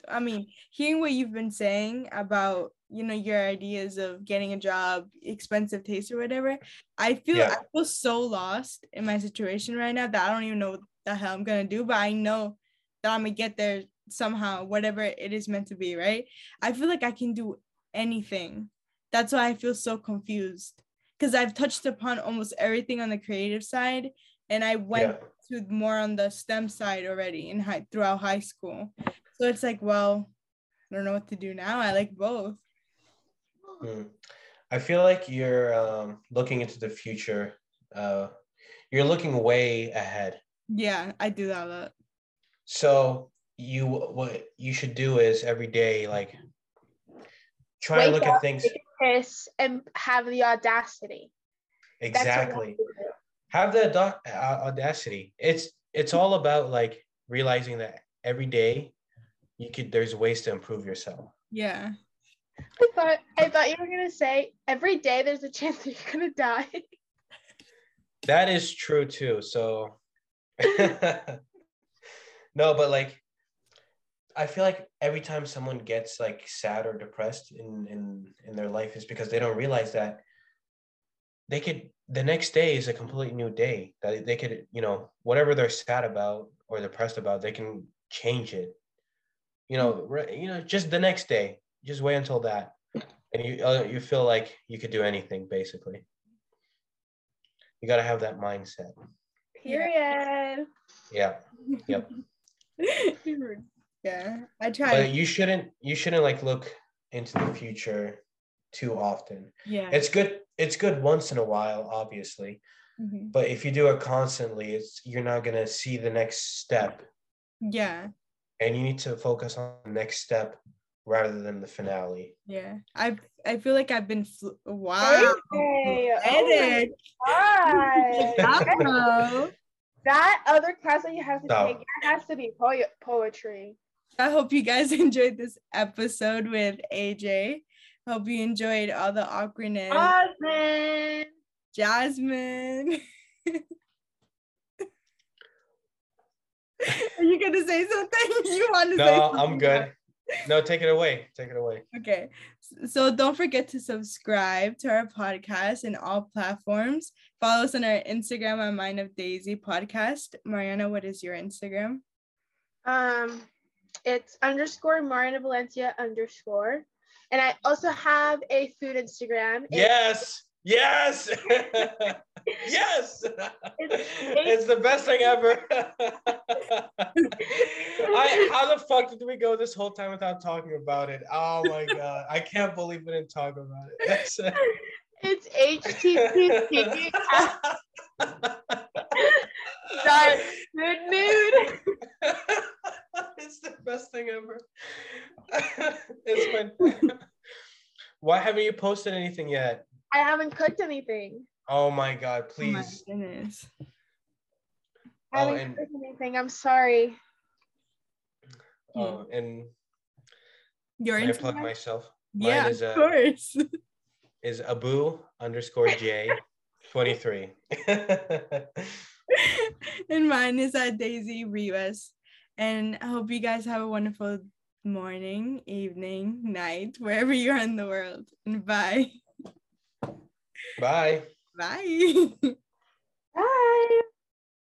I mean, hearing what you've been saying about you know your ideas of getting a job, expensive taste or whatever. I feel. Yeah. I feel so lost in my situation right now that I don't even know what the hell I'm gonna do. But I know that I'm gonna get there somehow, whatever it is meant to be. Right. I feel like I can do anything. That's why I feel so confused because I've touched upon almost everything on the creative side, and I went Yeah. to more on the STEM side already in high throughout high school. So it's like, well, I don't know what to do now. I like both. Hmm. I feel like you're um, looking into the future. Uh, you're looking way ahead. Yeah, I do that a lot. So you what you should do is every day like try to look up, at things take a piss, and have the audacity. That's what I exactly. have to do. The auda- uh, audacity. It's it's all about like realizing that every day you could there's ways to improve yourself. Yeah. I thought I thought you were gonna say every day there's a chance that you're gonna die. That is true too. So no, but like I feel like every time someone gets like sad or depressed in in in their life is because they don't realize that they could the next day is a completely new day that they could you know whatever they're sad about or depressed about they can change it. You know re- you know just the next day just wait until that and you uh, you feel like you could do anything basically. You got to have that mindset. Period. yeah. Yep. yeah. I try. but you shouldn't you shouldn't like look into the future too often yeah. it's good it's good once in a while obviously Mhm. but if you do it constantly it's you're not going to see the next step Yeah. and you need to focus on the next step rather than the finale Yeah. I I feel like I've been fl- wow. Hey, oh Edit. my that other class that you have to Stop. take it has to be po- poetry. I hope you guys enjoyed this episode with AJ. Hope you enjoyed all the awkwardness. Jasmine. Jasmine. Are you gonna say something? You want to say no i'm good no take it away take it away Okay. So don't forget to subscribe to our podcast in all platforms. Follow us on our Instagram on Mind of Daisy podcast. Mariana, what is your Instagram? Um, it's underscore Mariana Valencia underscore. And I also have a food Instagram. It's- yes yes. Yes. It's the best thing ever. I, how the fuck did we go this whole time without talking about it? Oh my god. I can't believe we didn't talk about it. That's- It's HTTP dot food nudes. It's the best thing ever. it's been. Why haven't you posted anything yet? I haven't cooked anything. Oh my god, Please. Oh my goodness. I Oh, haven't and cooked anything. I'm sorry. oh, and Your can I plug Instagram? myself? Mine Yeah, is, of uh, course. Is Abu underscore J twenty three. and mine is at Daisy Rivas. And I hope you guys have a wonderful morning, evening, night, wherever you are in the world. And bye. Bye. Bye. Bye.